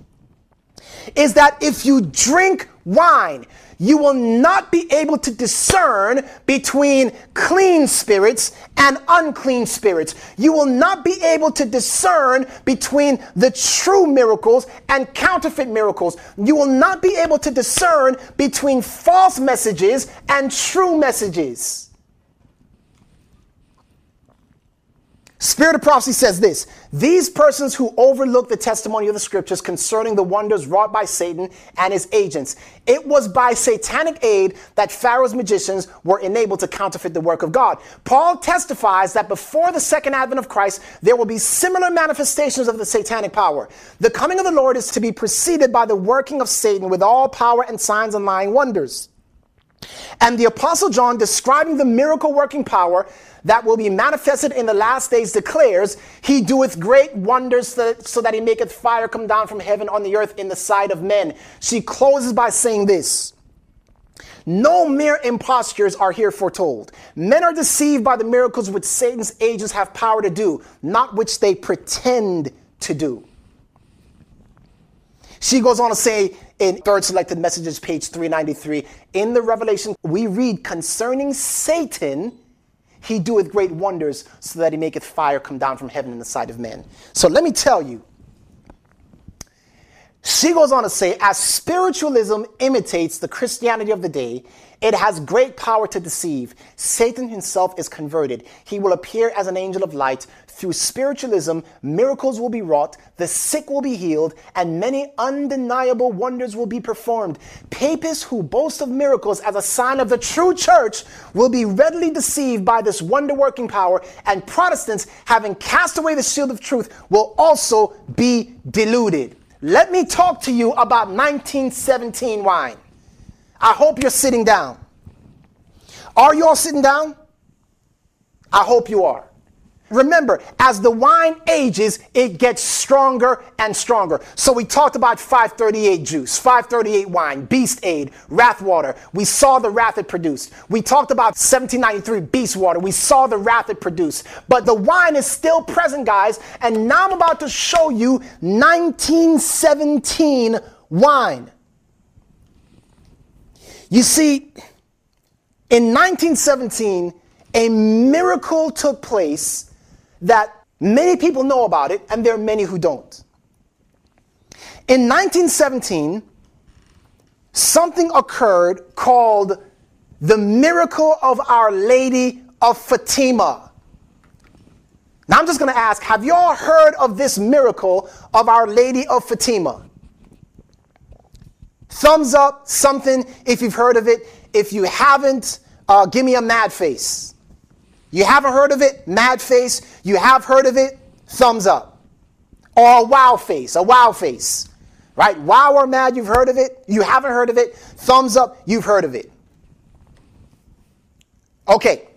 is that if you drink wine, you will not be able to discern between clean spirits and unclean spirits. You will not be able to discern between the true miracles and counterfeit miracles. You will not be able to discern between false messages and true messages. Spirit of prophecy says this These persons who overlook the testimony of the scriptures concerning the wonders wrought by Satan and his agents, it was by satanic aid that Pharaoh's magicians were enabled to counterfeit the work of God. Paul testifies that before the second advent of Christ, there will be similar manifestations of the satanic power. The coming of the Lord is to be preceded by the working of Satan with all power and signs and lying wonders. And the Apostle John, describing the miracle working power, that will be manifested in the last days declares, He doeth great wonders so that, He maketh fire come down from heaven on the earth in the sight of men. She closes by saying this. No mere impostures are here foretold. Men are deceived by the miracles which Satan's agents have power to do, not which they pretend to do. She goes on to say in Third Selected Messages, page 393, in the Revelation, we read concerning Satan he doeth great wonders so that he maketh fire come down from heaven in the sight of men. So let me tell you. She goes on to say, as spiritualism imitates the Christianity of the day, it has great power to deceive. Satan himself is converted. He will appear as an angel of light. Through spiritualism, miracles will be wrought, the sick will be healed, and many undeniable wonders will be performed. Papists who boast of miracles as a sign of the true church will be readily deceived by this wonder working power, and Protestants, having cast away the shield of truth, will also be deluded. Let me talk to you about 1917 wine. I hope you're sitting down. Are you all sitting down? I hope you are. Remember, as the wine ages, it gets stronger and stronger. So we talked about 538 juice, 538 wine, beast aid, wrath water. We saw the wrath it produced. We talked about 1793 beast water. We saw the wrath it produced. But the wine is still present, guys. And now I'm about to show you 1917 wine. You see, in 1917, a miracle took place that many people know about it, and there are many who don't. In 1917, something occurred called the miracle of Our Lady of Fatima. Now I'm just going to ask have you all heard of this miracle of Our Lady of Fatima? Thumbs up, something if you've heard of it. If you haven't, uh, give me a mad face. You haven't heard of it? Mad face. You have heard of it? Thumbs up. Or a wow face, a wow face. Right? Wow or mad, you've heard of it. You haven't heard of it? Thumbs up, you've heard of it. Okay.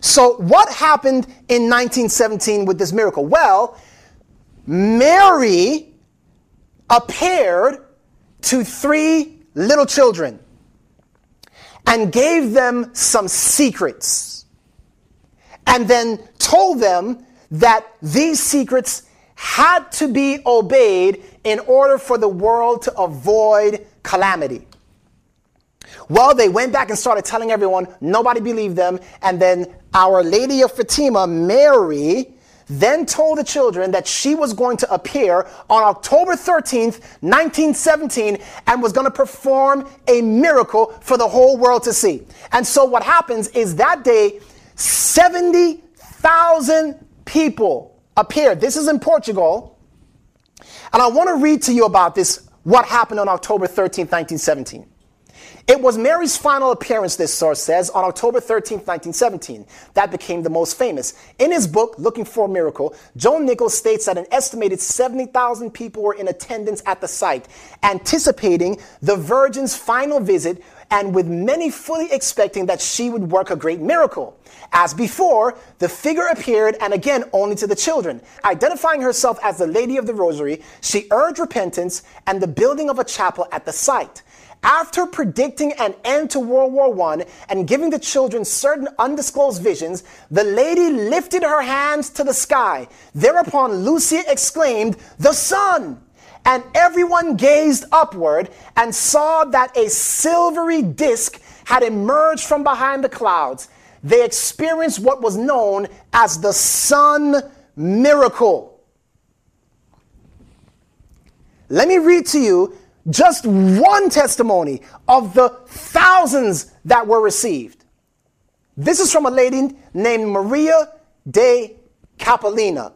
So, what happened in 1917 with this miracle? Well, Mary appeared to three little children and gave them some secrets and then told them that these secrets had to be obeyed in order for the world to avoid calamity. Well, they went back and started telling everyone. Nobody believed them. And then Our Lady of Fatima, Mary, then told the children that she was going to appear on October 13th, 1917, and was going to perform a miracle for the whole world to see. And so what happens is that day, 70,000 people appeared. This is in Portugal. And I want to read to you about this, what happened on October 13th, 1917. It was Mary's final appearance, this source says, on October 13, 1917. That became the most famous. In his book, Looking for a Miracle, Joan Nichols states that an estimated 70,000 people were in attendance at the site, anticipating the Virgin's final visit and with many fully expecting that she would work a great miracle. As before, the figure appeared and again only to the children. Identifying herself as the Lady of the Rosary, she urged repentance and the building of a chapel at the site. After predicting an end to World War I and giving the children certain undisclosed visions, the lady lifted her hands to the sky. Thereupon Lucia exclaimed, The sun! And everyone gazed upward and saw that a silvery disk had emerged from behind the clouds. They experienced what was known as the sun miracle. Let me read to you just one testimony of the thousands that were received. This is from a lady named Maria de Capelinha.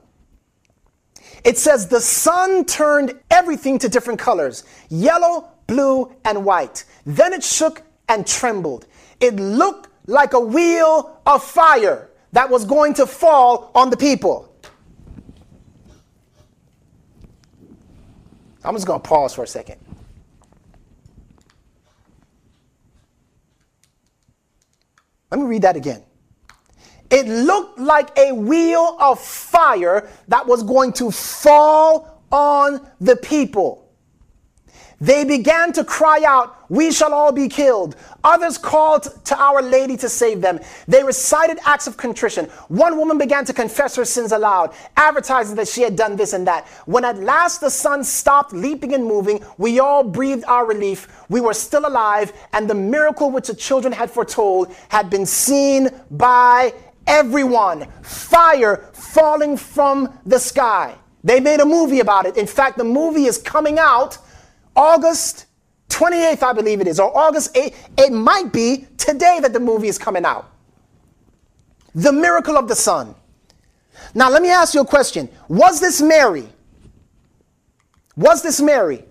It says, The sun turned everything to different colors yellow, blue, and white. Then it shook and trembled. It looked like a wheel of fire that was going to fall on the people. I'm just going to pause for a second. Let me read that again. It looked like a wheel of fire that was going to fall on the people. They began to cry out, We shall all be killed. Others called to Our Lady to save them. They recited acts of contrition. One woman began to confess her sins aloud, advertising that she had done this and that. When at last the sun stopped leaping and moving, we all breathed our relief. We were still alive, and the miracle which the children had foretold had been seen by everyone. Fire falling from the sky. They made a movie about it. In fact, the movie is coming out August 28th, I believe it is, or August 8th. It might be today that the movie is coming out. The miracle of the sun. Now, let me ask you a question. Was this Mary? Was this Mary?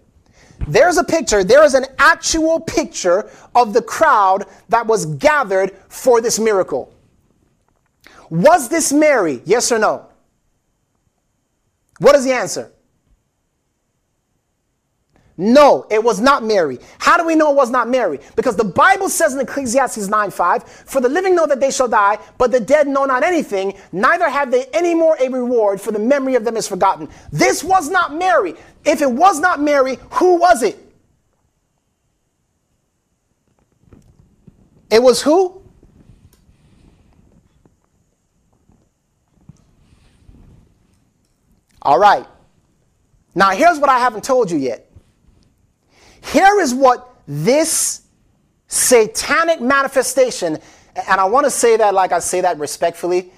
There's a picture, there is an actual picture of the crowd that was gathered for this miracle. Was this Mary? Yes or no? What is the answer? No, it was not Mary. How do we know it was not Mary? Because the Bible says in Ecclesiastes 9 5, For the living know that they shall die, but the dead know not anything, neither have they any more a reward, for the memory of them is forgotten. This was not Mary. If it was not Mary, who was it? It was who? All right. Now, here's what I haven't told you yet. Here is what this satanic manifestation, and I want to say that like I say that respectfully.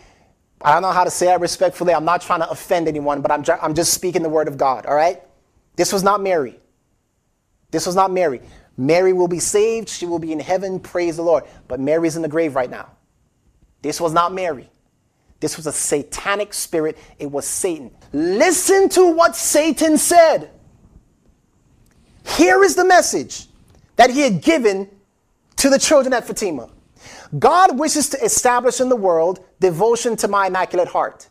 I don't know how to say that respectfully. I'm not trying to offend anyone, but I'm, I'm just speaking the word of God, all right? This was not Mary. This was not Mary. Mary will be saved. She will be in heaven. Praise the Lord. But Mary's in the grave right now. This was not Mary. This was a satanic spirit. It was Satan. Listen to what Satan said. Here is the message that he had given to the children at Fatima. God wishes to establish in the world devotion to my immaculate heart.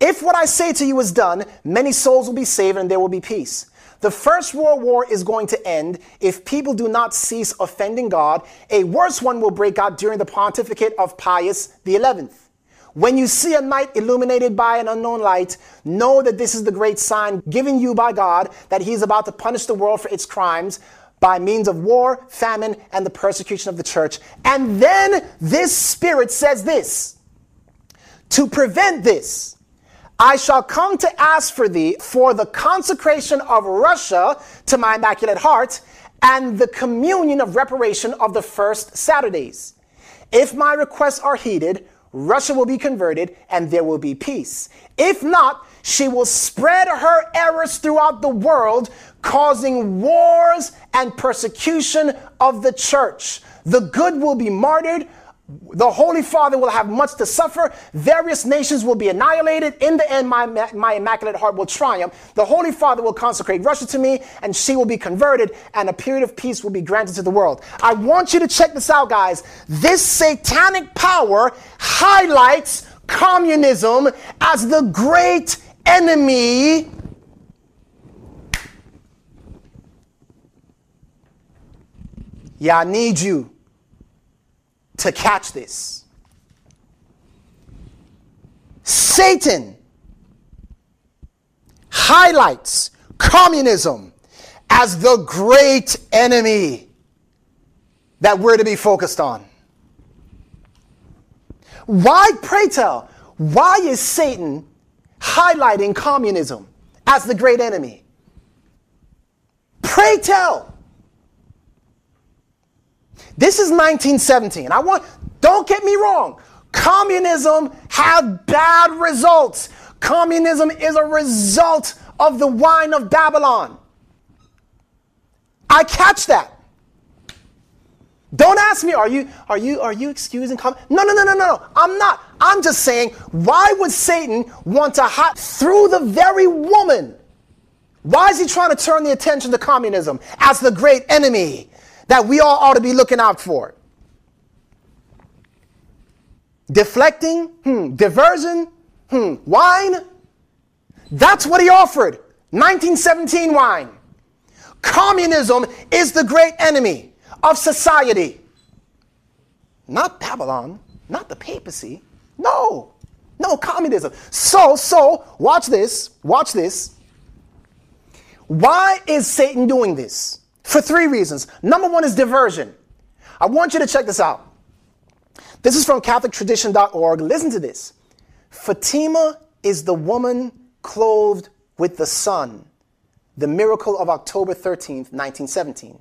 If what I say to you is done, many souls will be saved and there will be peace. The First World War is going to end if people do not cease offending God. A worse one will break out during the pontificate of Pius XI. When you see a night illuminated by an unknown light, know that this is the great sign given you by God that He is about to punish the world for its crimes by means of war, famine, and the persecution of the church. And then this Spirit says this To prevent this, I shall come to ask for thee for the consecration of Russia to my immaculate heart and the communion of reparation of the first Saturdays. If my requests are heeded, Russia will be converted and there will be peace. If not, she will spread her errors throughout the world, causing wars and persecution of the church. The good will be martyred, the Holy Father will have much to suffer. Various nations will be annihilated. In the end, my, my Immaculate Heart will triumph. The Holy Father will consecrate Russia to me, and she will be converted, and a period of peace will be granted to the world. I want you to check this out, guys. This satanic power highlights communism as the great enemy. Yeah, I need you to catch this. Satan highlights communism as the great enemy that we're to be focused on. Why, pray tell, why is Satan highlighting communism as the great enemy? Pray tell. This is 1917. I want, don't get me wrong. Communism had bad results. Communism is a result of the wine of Babylon. I catch that. Don't ask me, are you are you are you excusing com-? No, no, no, no, no. I'm not. I'm just saying, why would Satan want to hot through the very woman? Why is he trying to turn the attention to communism as the great enemy? That we all ought to be looking out for. Deflecting, hmm, diversion, hmm, wine. That's what he offered. 1917 wine. Communism is the great enemy of society. Not Babylon, not the papacy. No, no, communism. So, so, watch this, watch this. Why is Satan doing this? For three reasons. Number one is diversion. I want you to check this out. This is from CatholicTradition.org. Listen to this. Fatima is the woman clothed with the sun, the miracle of October 13th, 1917.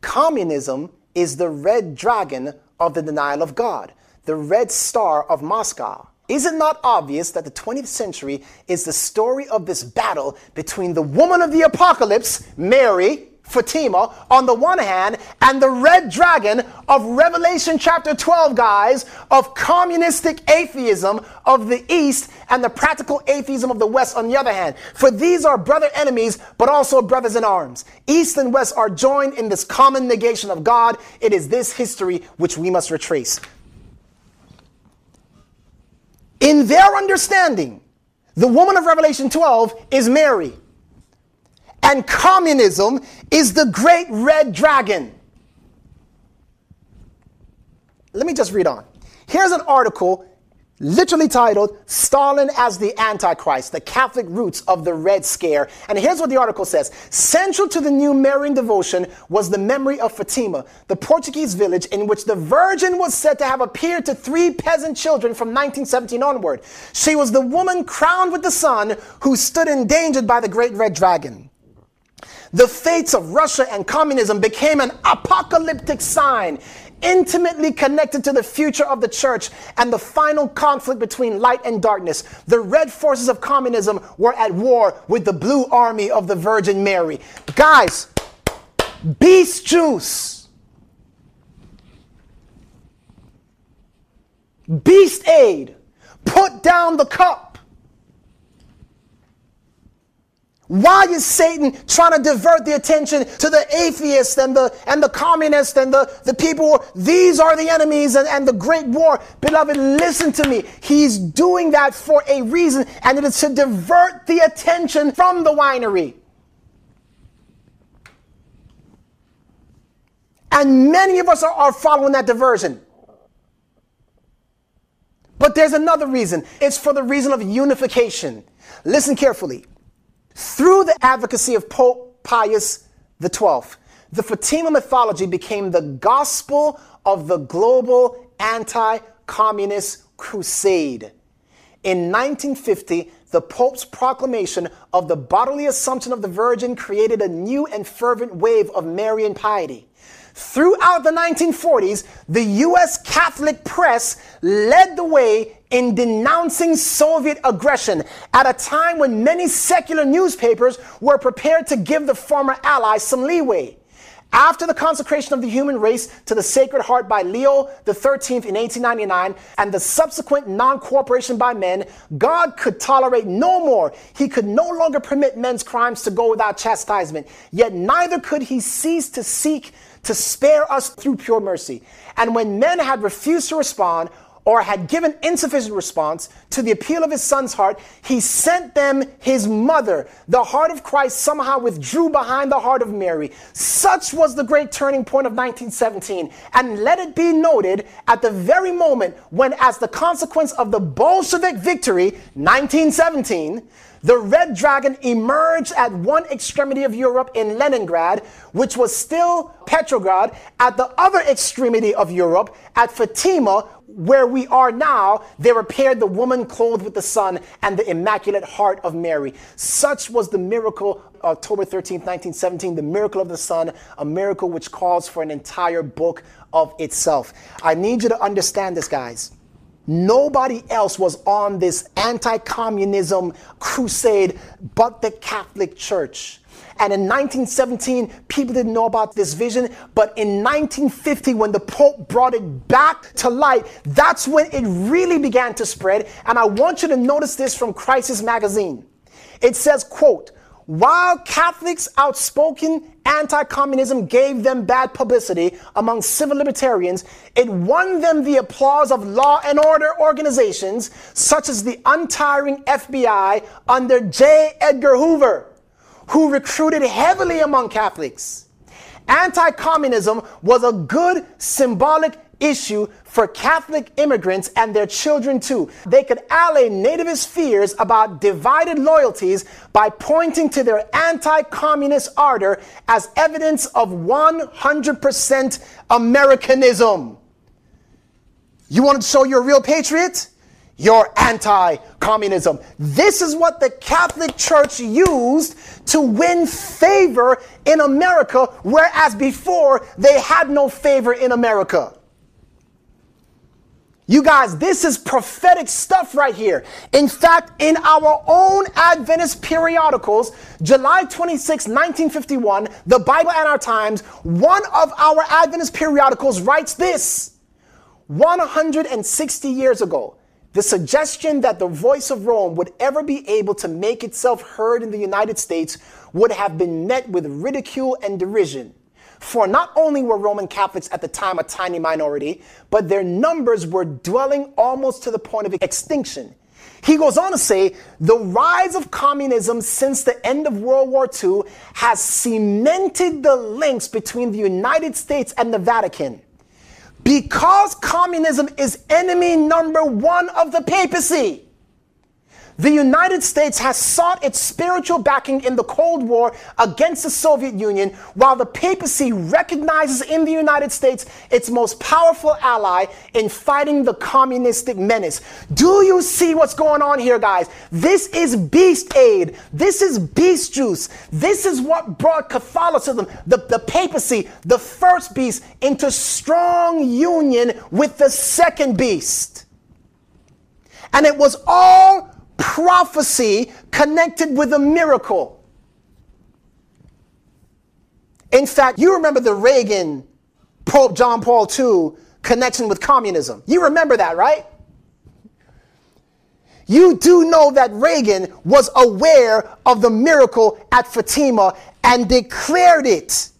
Communism is the red dragon of the denial of God, the red star of Moscow. Is it not obvious that the 20th century is the story of this battle between the woman of the apocalypse, Mary, Fatima on the one hand, and the red dragon of Revelation chapter 12, guys, of communistic atheism of the East and the practical atheism of the West on the other hand. For these are brother enemies, but also brothers in arms. East and West are joined in this common negation of God. It is this history which we must retrace. In their understanding, the woman of Revelation 12 is Mary and communism is the great red dragon. Let me just read on. Here's an article literally titled Stalin as the Antichrist, the Catholic roots of the Red Scare. And here's what the article says Central to the new Marian devotion was the memory of Fatima, the Portuguese village in which the Virgin was said to have appeared to three peasant children from 1917 onward. She was the woman crowned with the sun who stood endangered by the great red dragon. The fates of Russia and communism became an apocalyptic sign intimately connected to the future of the church and the final conflict between light and darkness. The red forces of communism were at war with the blue army of the Virgin Mary. Guys, beast juice. Beast aid. Put down the cup. Why is Satan trying to divert the attention to the atheists and the and the communists and the, the people? These are the enemies and, and the great war. Beloved, listen to me. He's doing that for a reason, and it is to divert the attention from the winery. And many of us are, are following that diversion. But there's another reason. It's for the reason of unification. Listen carefully. Through the advocacy of Pope Pius XII, the Fatima mythology became the gospel of the global anti communist crusade. In 1950, the Pope's proclamation of the bodily assumption of the Virgin created a new and fervent wave of Marian piety. Throughout the 1940s, the US Catholic press led the way in denouncing Soviet aggression at a time when many secular newspapers were prepared to give the former allies some leeway. After the consecration of the human race to the Sacred Heart by Leo XIII in 1899 and the subsequent non cooperation by men, God could tolerate no more. He could no longer permit men's crimes to go without chastisement. Yet neither could he cease to seek to spare us through pure mercy. And when men had refused to respond, or had given insufficient response to the appeal of his son's heart, he sent them his mother. The heart of Christ somehow withdrew behind the heart of Mary. Such was the great turning point of 1917. And let it be noted at the very moment when, as the consequence of the Bolshevik victory, 1917, the Red Dragon emerged at one extremity of Europe in Leningrad, which was still Petrograd, at the other extremity of Europe, at Fatima, where we are now, there appeared the woman clothed with the sun and the immaculate heart of Mary. Such was the miracle, October 13th, 1917, the miracle of the sun, a miracle which calls for an entire book of itself. I need you to understand this, guys. Nobody else was on this anti communism crusade but the Catholic Church. And in 1917, people didn't know about this vision. But in 1950, when the Pope brought it back to light, that's when it really began to spread. And I want you to notice this from Crisis Magazine. It says, quote, while Catholics' outspoken anti communism gave them bad publicity among civil libertarians, it won them the applause of law and order organizations such as the untiring FBI under J. Edgar Hoover, who recruited heavily among Catholics. Anti communism was a good symbolic issue for Catholic immigrants and their children too. They could allay nativist fears about divided loyalties by pointing to their anti-communist ardor as evidence of 100% Americanism. You want to show you're a real patriot? You're anti communism. This is what the Catholic Church used to win favor in America, whereas before they had no favor in America. You guys, this is prophetic stuff right here. In fact, in our own Adventist periodicals, July 26, 1951, the Bible and Our Times, one of our Adventist periodicals writes this 160 years ago, the suggestion that the voice of Rome would ever be able to make itself heard in the United States would have been met with ridicule and derision. For not only were Roman Catholics at the time a tiny minority, but their numbers were dwelling almost to the point of extinction. He goes on to say the rise of communism since the end of World War II has cemented the links between the United States and the Vatican. Because communism is enemy number one of the papacy. The United States has sought its spiritual backing in the Cold War against the Soviet Union, while the papacy recognizes in the United States its most powerful ally in fighting the communistic menace. Do you see what's going on here, guys? This is beast aid. This is beast juice. This is what brought Catholicism, the, the papacy, the first beast, into strong union with the second beast. And it was all prophecy connected with a miracle. In fact, you remember the Reagan, Pope John Paul II connection with communism. You remember that, right? You do know that Reagan was aware of the miracle at Fatima and declared it.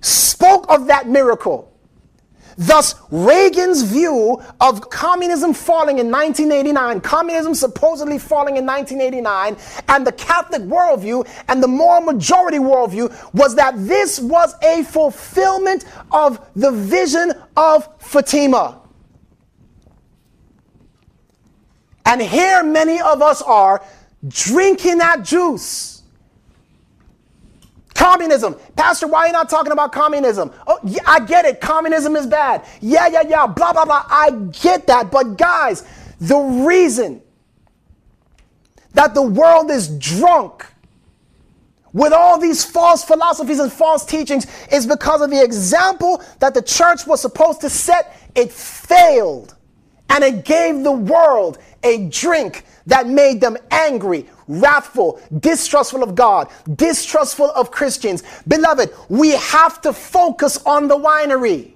Spoke of that miracle. Thus, Reagan's view of communism falling in 1989, communism supposedly falling in 1989, and the Catholic worldview and the moral majority worldview was that this was a fulfillment of the vision of Fatima. And here many of us are drinking that juice. Communism. Pastor, why are you not talking about communism? Oh, yeah, I get it. Communism is bad. Yeah, yeah, yeah. Blah, blah, blah. I get that. But guys, the reason that the world is drunk with all these false philosophies and false teachings is because of the example that the church was supposed to set. It failed. And it gave the world a drink that made them angry, wrathful, distrustful of God, distrustful of Christians. Beloved, we have to focus on the winery.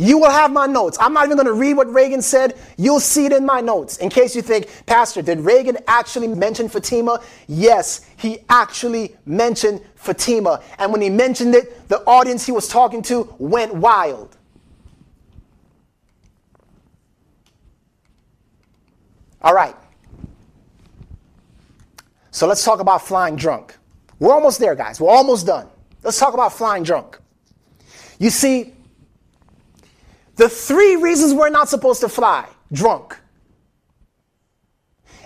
You will have my notes. I'm not even going to read what Reagan said. You'll see it in my notes. In case you think, Pastor, did Reagan actually mention Fatima? Yes, he actually mentioned Fatima. And when he mentioned it, the audience he was talking to went wild. All right. So let's talk about flying drunk. We're almost there, guys. We're almost done. Let's talk about flying drunk. You see, the three reasons we're not supposed to fly drunk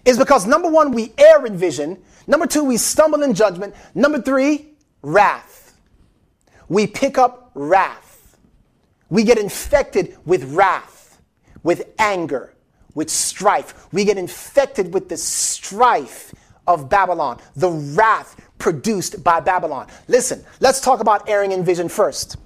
is because number one, we err in vision. Number two, we stumble in judgment. Number three, wrath. We pick up wrath. We get infected with wrath, with anger, with strife. We get infected with the strife of Babylon, the wrath produced by Babylon. Listen, let's talk about erring in vision first.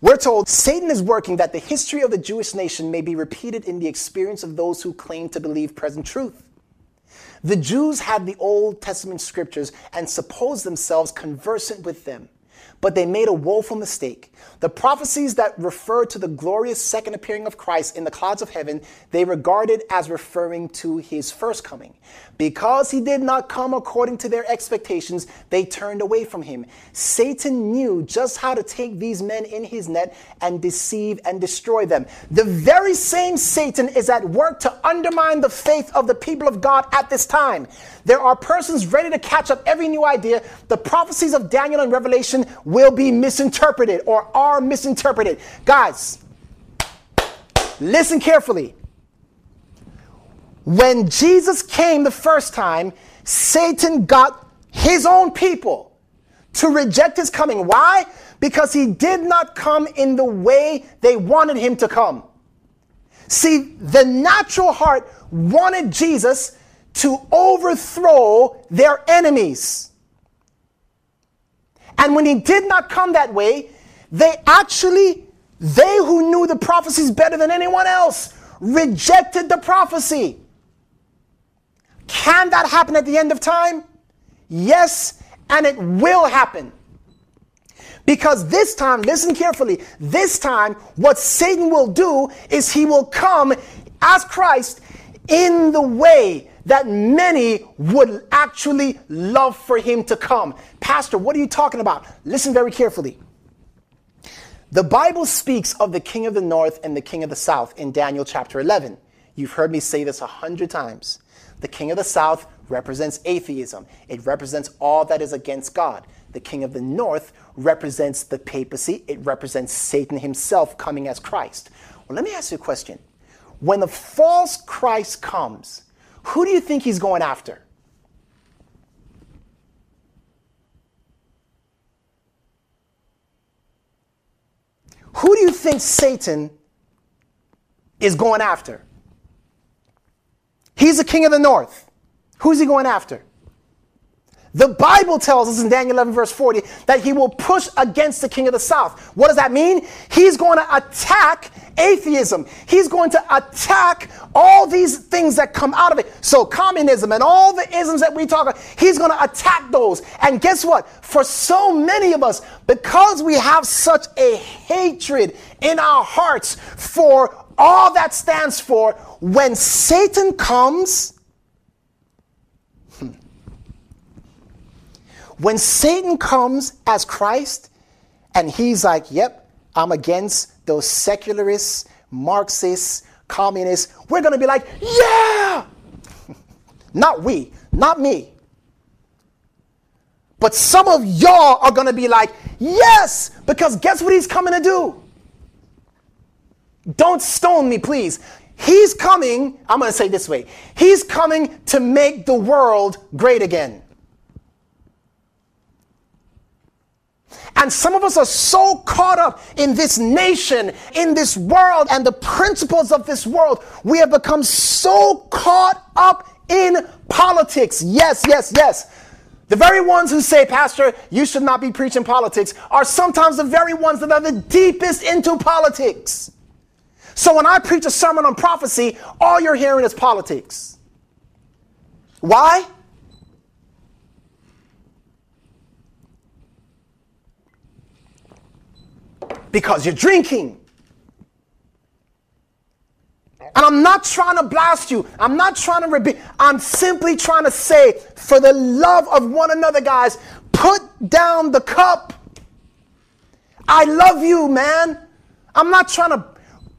We're told Satan is working that the history of the Jewish nation may be repeated in the experience of those who claim to believe present truth. The Jews had the Old Testament scriptures and supposed themselves conversant with them but they made a woeful mistake. The prophecies that refer to the glorious second appearing of Christ in the clouds of heaven, they regarded as referring to his first coming. Because he did not come according to their expectations, they turned away from him. Satan knew just how to take these men in his net and deceive and destroy them. The very same Satan is at work to undermine the faith of the people of God at this time. There are persons ready to catch up every new idea. The prophecies of Daniel and Revelation will be misinterpreted or are misinterpreted. Guys, listen carefully. When Jesus came the first time, Satan got his own people to reject his coming. Why? Because he did not come in the way they wanted him to come. See, the natural heart wanted Jesus to overthrow their enemies. And when he did not come that way, they actually, they who knew the prophecies better than anyone else, rejected the prophecy. Can that happen at the end of time? Yes, and it will happen. Because this time, listen carefully, this time, what Satan will do is he will come as Christ in the way that many would actually love for him to come. Pastor, what are you talking about? Listen very carefully. The Bible speaks of the king of the north and the king of the south in Daniel chapter 11. You've heard me say this a hundred times. The king of the south represents atheism, it represents all that is against God. The king of the north represents the papacy, it represents Satan himself coming as Christ. Well, let me ask you a question. When the false Christ comes, who do you think he's going after? Who do you think Satan is going after? He's the king of the north. Who's he going after? The Bible tells us in Daniel 11, verse 40, that he will push against the king of the south. What does that mean? He's going to attack atheism. He's going to attack all these things that come out of it. So, communism and all the isms that we talk about, he's going to attack those. And guess what? For so many of us, because we have such a hatred in our hearts for all that stands for, when Satan comes, When Satan comes as Christ and he's like, yep, I'm against those secularists, Marxists, communists, we're going to be like, yeah! <laughs> not we, not me. But some of y'all are going to be like, yes, because guess what he's coming to do? Don't stone me, please. He's coming, I'm going to say this way He's coming to make the world great again. And some of us are so caught up in this nation, in this world, and the principles of this world, we have become so caught up in politics. Yes, yes, yes. The very ones who say, Pastor, you should not be preaching politics, are sometimes the very ones that are the deepest into politics. So when I preach a sermon on prophecy, all you're hearing is politics. Why? Because you're drinking. And I'm not trying to blast you. I'm not trying to rebuke. I'm simply trying to say, for the love of one another, guys, put down the cup. I love you, man. I'm not trying to,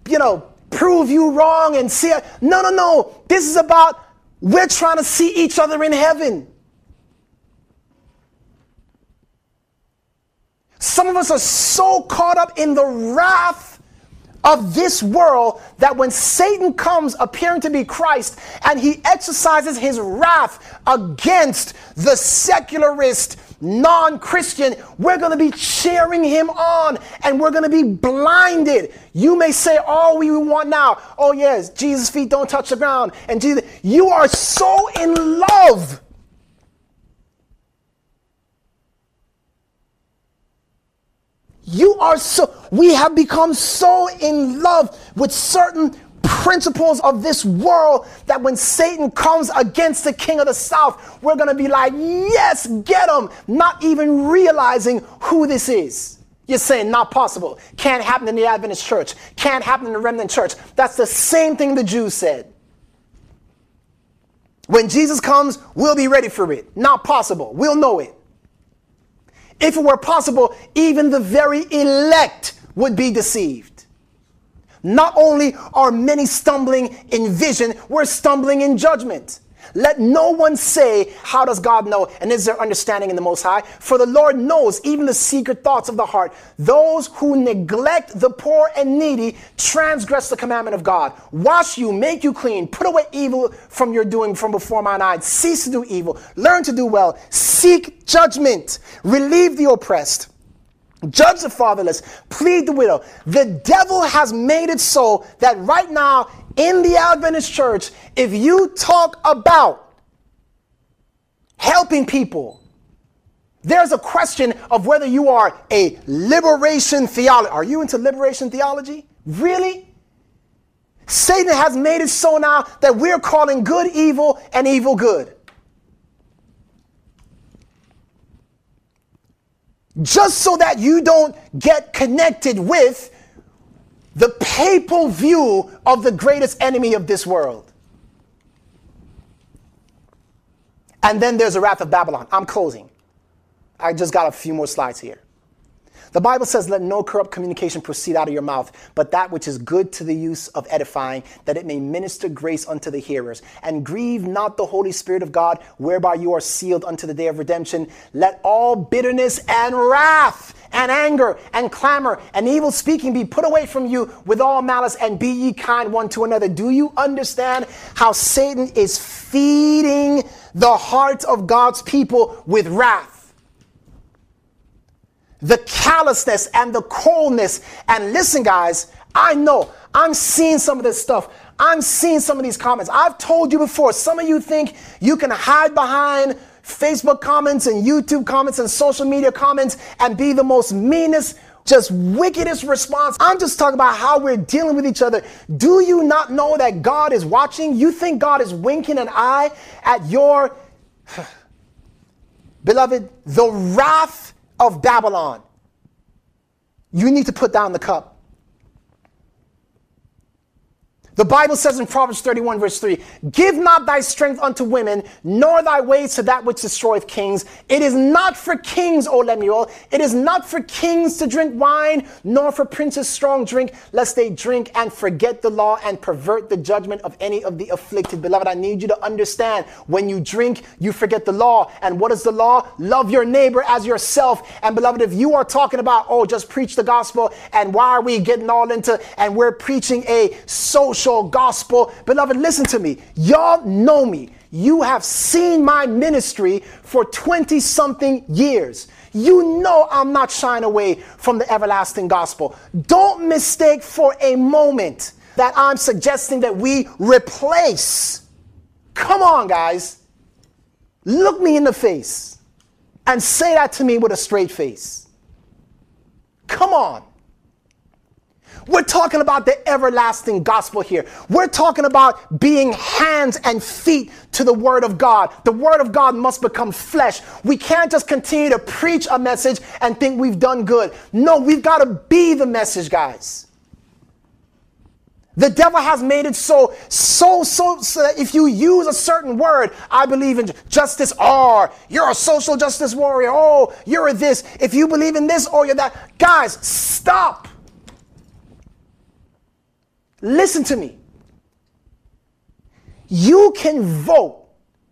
you know, prove you wrong and see. No, no, no. This is about we're trying to see each other in heaven. Some of us are so caught up in the wrath of this world that when Satan comes appearing to be Christ and he exercises his wrath against the secularist, non Christian, we're going to be cheering him on and we're going to be blinded. You may say all we want now. Oh, yes, Jesus' feet don't touch the ground. And Jesus, you are so in love You are so, we have become so in love with certain principles of this world that when Satan comes against the king of the south, we're going to be like, yes, get him, not even realizing who this is. You're saying not possible. Can't happen in the Adventist church. Can't happen in the remnant church. That's the same thing the Jews said. When Jesus comes, we'll be ready for it. Not possible. We'll know it. If it were possible, even the very elect would be deceived. Not only are many stumbling in vision, we're stumbling in judgment. Let no one say, How does God know? And is there understanding in the Most High? For the Lord knows even the secret thoughts of the heart. Those who neglect the poor and needy transgress the commandment of God. Wash you, make you clean, put away evil from your doing from before mine eyes. Cease to do evil, learn to do well, seek judgment, relieve the oppressed. Judge the fatherless, plead the widow. The devil has made it so that right now in the Adventist church, if you talk about helping people, there's a question of whether you are a liberation theology. Are you into liberation theology? Really? Satan has made it so now that we're calling good evil and evil good. Just so that you don't get connected with the papal view of the greatest enemy of this world. And then there's the wrath of Babylon. I'm closing. I just got a few more slides here. The Bible says, Let no corrupt communication proceed out of your mouth, but that which is good to the use of edifying, that it may minister grace unto the hearers. And grieve not the Holy Spirit of God, whereby you are sealed unto the day of redemption. Let all bitterness and wrath and anger and clamor and evil speaking be put away from you with all malice, and be ye kind one to another. Do you understand how Satan is feeding the hearts of God's people with wrath? the callousness and the coldness. And listen, guys, I know I'm seeing some of this stuff. I'm seeing some of these comments. I've told you before, some of you think you can hide behind Facebook comments and YouTube comments and social media comments and be the most meanest, just wickedest response. I'm just talking about how we're dealing with each other. Do you not know that God is watching? You think God is winking an eye at your <sighs> beloved, the wrath of Babylon. You need to put down the cup. The Bible says in Proverbs 31, verse 3 Give not thy strength unto women, nor thy ways to that which destroyeth kings. It is not for kings, O Lemuel. It is not for kings to drink wine, nor for princes strong drink, lest they drink and forget the law and pervert the judgment of any of the afflicted. Beloved, I need you to understand when you drink, you forget the law. And what is the law? Love your neighbor as yourself. And beloved, if you are talking about, oh, just preach the gospel, and why are we getting all into, and we're preaching a social gospel. Beloved, listen to me. Y'all know me. You have seen my ministry for 20 something years. You know I'm not shying away from the everlasting gospel. Don't mistake for a moment that I'm suggesting that we replace. Come on, guys. Look me in the face and say that to me with a straight face. Come on. We're talking about the everlasting gospel here. We're talking about being hands and feet to the word of God. The word of God must become flesh. We can't just continue to preach a message and think we've done good. No, we've got to be the message, guys. The devil has made it so, so, so, so that if you use a certain word, I believe in justice, or you're a social justice warrior, oh, you're this. If you believe in this or you're that, guys, stop. Listen to me. You can vote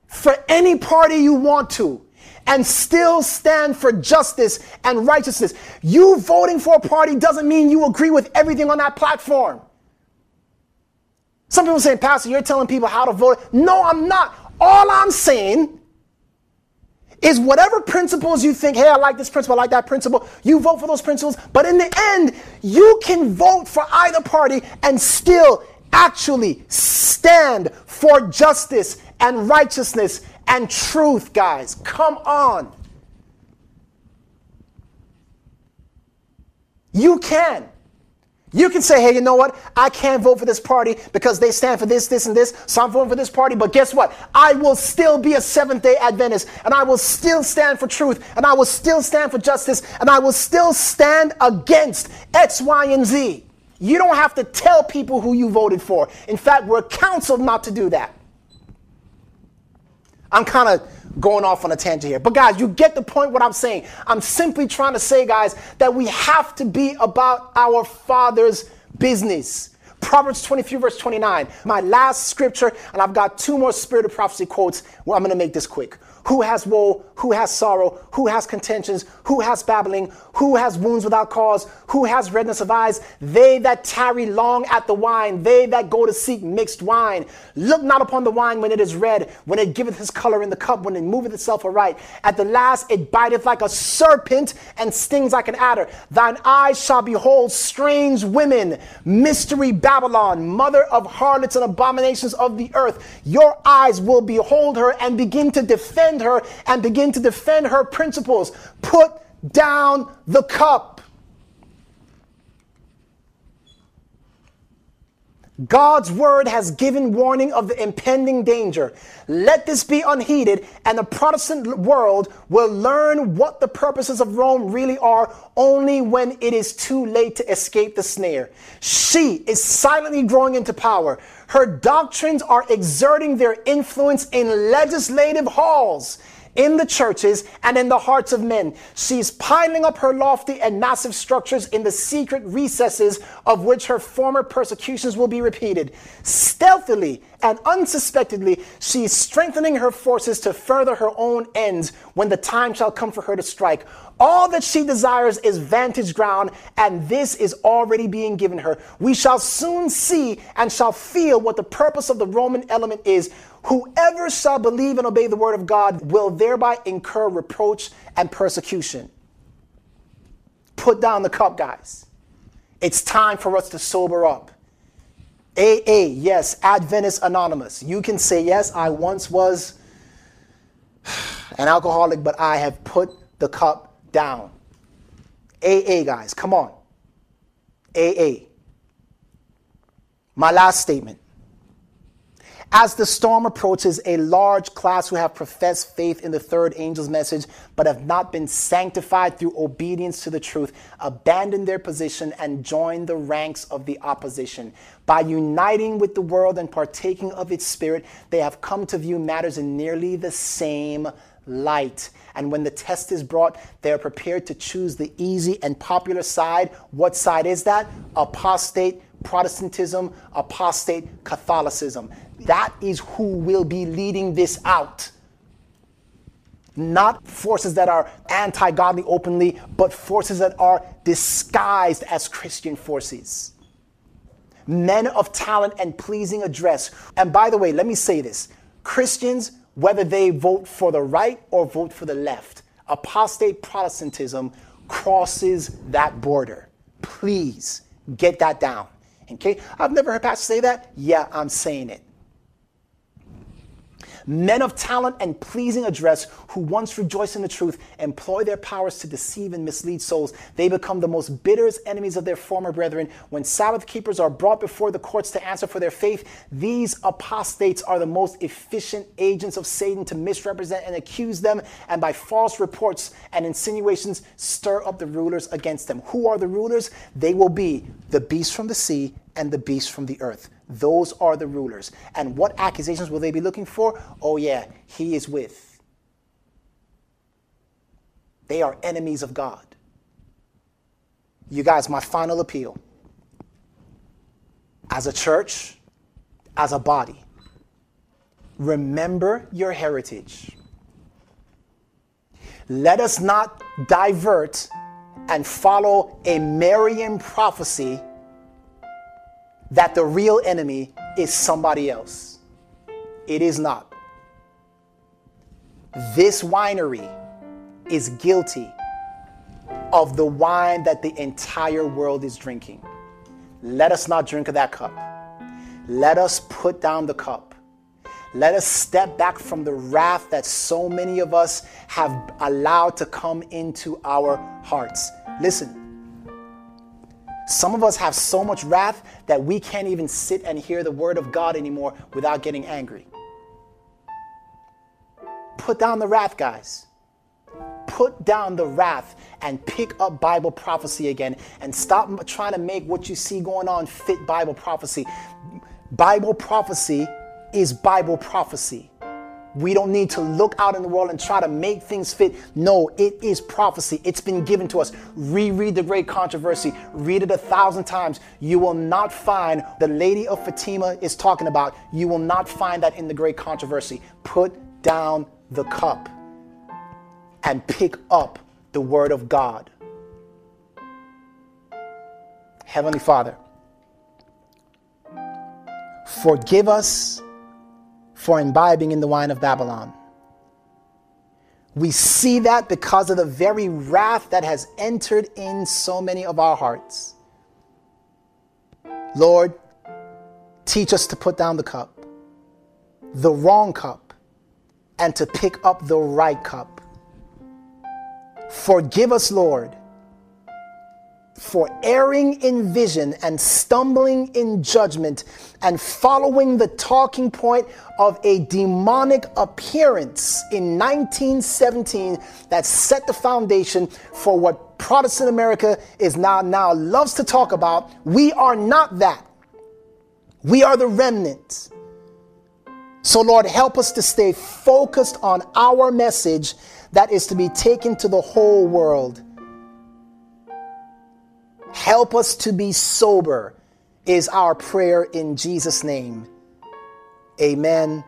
for any party you want to and still stand for justice and righteousness. You voting for a party doesn't mean you agree with everything on that platform. Some people say, Pastor, you're telling people how to vote. No, I'm not. All I'm saying is whatever principles you think, hey, I like this principle, I like that principle, you vote for those principles. But in the end, you can vote for either party and still actually stand for justice and righteousness and truth, guys. Come on. You can. You can say, hey, you know what? I can't vote for this party because they stand for this, this, and this. So I'm voting for this party. But guess what? I will still be a Seventh day Adventist and I will still stand for truth and I will still stand for justice and I will still stand against X, Y, and Z. You don't have to tell people who you voted for. In fact, we're counseled not to do that. I'm kind of going off on a tangent here. But guys, you get the point what I'm saying. I'm simply trying to say, guys, that we have to be about our Father's business. Proverbs 23, verse 29. My last scripture, and I've got two more spirit of prophecy quotes. Well, I'm going to make this quick. Who has woe? Who has sorrow? Who has contentions? Who has babbling? Who has wounds without cause? Who has redness of eyes? They that tarry long at the wine, they that go to seek mixed wine. Look not upon the wine when it is red, when it giveth his color in the cup, when it moveth itself aright. At the last it biteth like a serpent and stings like an adder. Thine eyes shall behold strange women, mystery Babylon, mother of harlots and abominations of the earth. Your eyes will behold her and begin to defend defend her and begin to defend her principles. Put down the cup. God's word has given warning of the impending danger. Let this be unheeded, and the Protestant world will learn what the purposes of Rome really are only when it is too late to escape the snare. She is silently growing into power. Her doctrines are exerting their influence in legislative halls in the churches and in the hearts of men. She's piling up her lofty and massive structures in the secret recesses of which her former persecutions will be repeated. Stealthily and unsuspectedly, she's strengthening her forces to further her own ends when the time shall come for her to strike. All that she desires is vantage ground, and this is already being given her. We shall soon see and shall feel what the purpose of the Roman element is. Whoever shall believe and obey the word of God will thereby incur reproach and persecution. Put down the cup, guys. It's time for us to sober up. AA, yes, Adventist Anonymous. You can say, yes, I once was <sighs> an alcoholic, but I have put the cup down. AA, guys, come on. AA. My last statement. As the storm approaches, a large class who have professed faith in the third angel's message but have not been sanctified through obedience to the truth abandon their position and join the ranks of the opposition. By uniting with the world and partaking of its spirit, they have come to view matters in nearly the same light. And when the test is brought, they are prepared to choose the easy and popular side. What side is that? Apostate Protestantism, apostate Catholicism. That is who will be leading this out. Not forces that are anti godly openly, but forces that are disguised as Christian forces. men of talent and pleasing address. And by the way, let me say this Christians, whether they vote for the right or vote for the left, apostate Protestantism crosses that border. Please get that down. Okay? I've never heard pastors say that. Yeah, I'm saying it men of talent and pleasing address who once rejoiced in the truth employ their powers to deceive and mislead souls. They become the most bitterest enemies of their former brethren. When Sabbath keepers are brought before the courts to answer for their faith, these apostates are the most efficient agents of Satan to misrepresent and accuse them, and by false reports and insinuations stir up the rulers against them. Who are the rulers? They will be the beast from the sea and the beast from the earth. Those are the rulers. And what accusations will they be looking for? Oh, yeah, he is with. They are enemies of God. You guys, my final appeal as a church, as a body, remember your heritage. Let us not divert and follow a Marian prophecy that the real enemy is somebody else. It is not. This winery is guilty of the wine that the entire world is drinking. Let us not drink of that cup. Let us put down the cup. Let us step back from the wrath that so many of us have allowed to come into our hearts. Listen, some of us have so much wrath that we can't even sit and hear the word of God anymore without getting angry. Put down the wrath, guys. Put down the wrath and pick up Bible prophecy again and stop trying to make what you see going on fit Bible prophecy. Bible prophecy is Bible prophecy. We don't need to look out in the world and try to make things fit. No, it is prophecy. It's been given to us. Reread the great controversy. Read it a thousand times. You will not find the lady of Fatima is talking about. You will not find that in the great controversy. Put down the cup and pick up the word of God. Heavenly Father, forgive us for imbibing in the wine of Babylon. We see that because of the very wrath that has entered in so many of our hearts. Lord, teach us to put down the cup, the wrong cup, and to pick up the right cup. Forgive us, Lord for erring in vision and stumbling in judgment and following the talking point of a demonic appearance in 1917 that set the foundation for what Protestant America is now now loves to talk about. We are not that. We are the remnant. So Lord, help us to stay focused on our message that is to be taken to the whole world. Help us to be sober, is our prayer in Jesus' name. Amen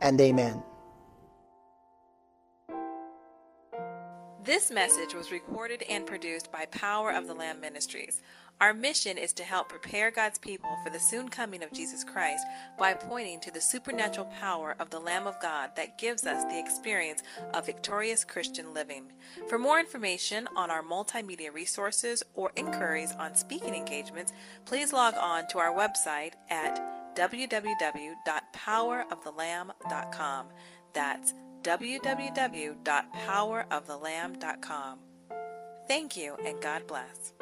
and amen. This message was recorded and produced by Power of the Lamb Ministries. Our mission is to help prepare God's people for the soon coming of Jesus Christ by pointing to the supernatural power of the Lamb of God that gives us the experience of victorious Christian living. For more information on our multimedia resources or inquiries on speaking engagements, please log on to our website at www.powerofthelamb.com. That's www.powerofthelamb.com. Thank you and God bless.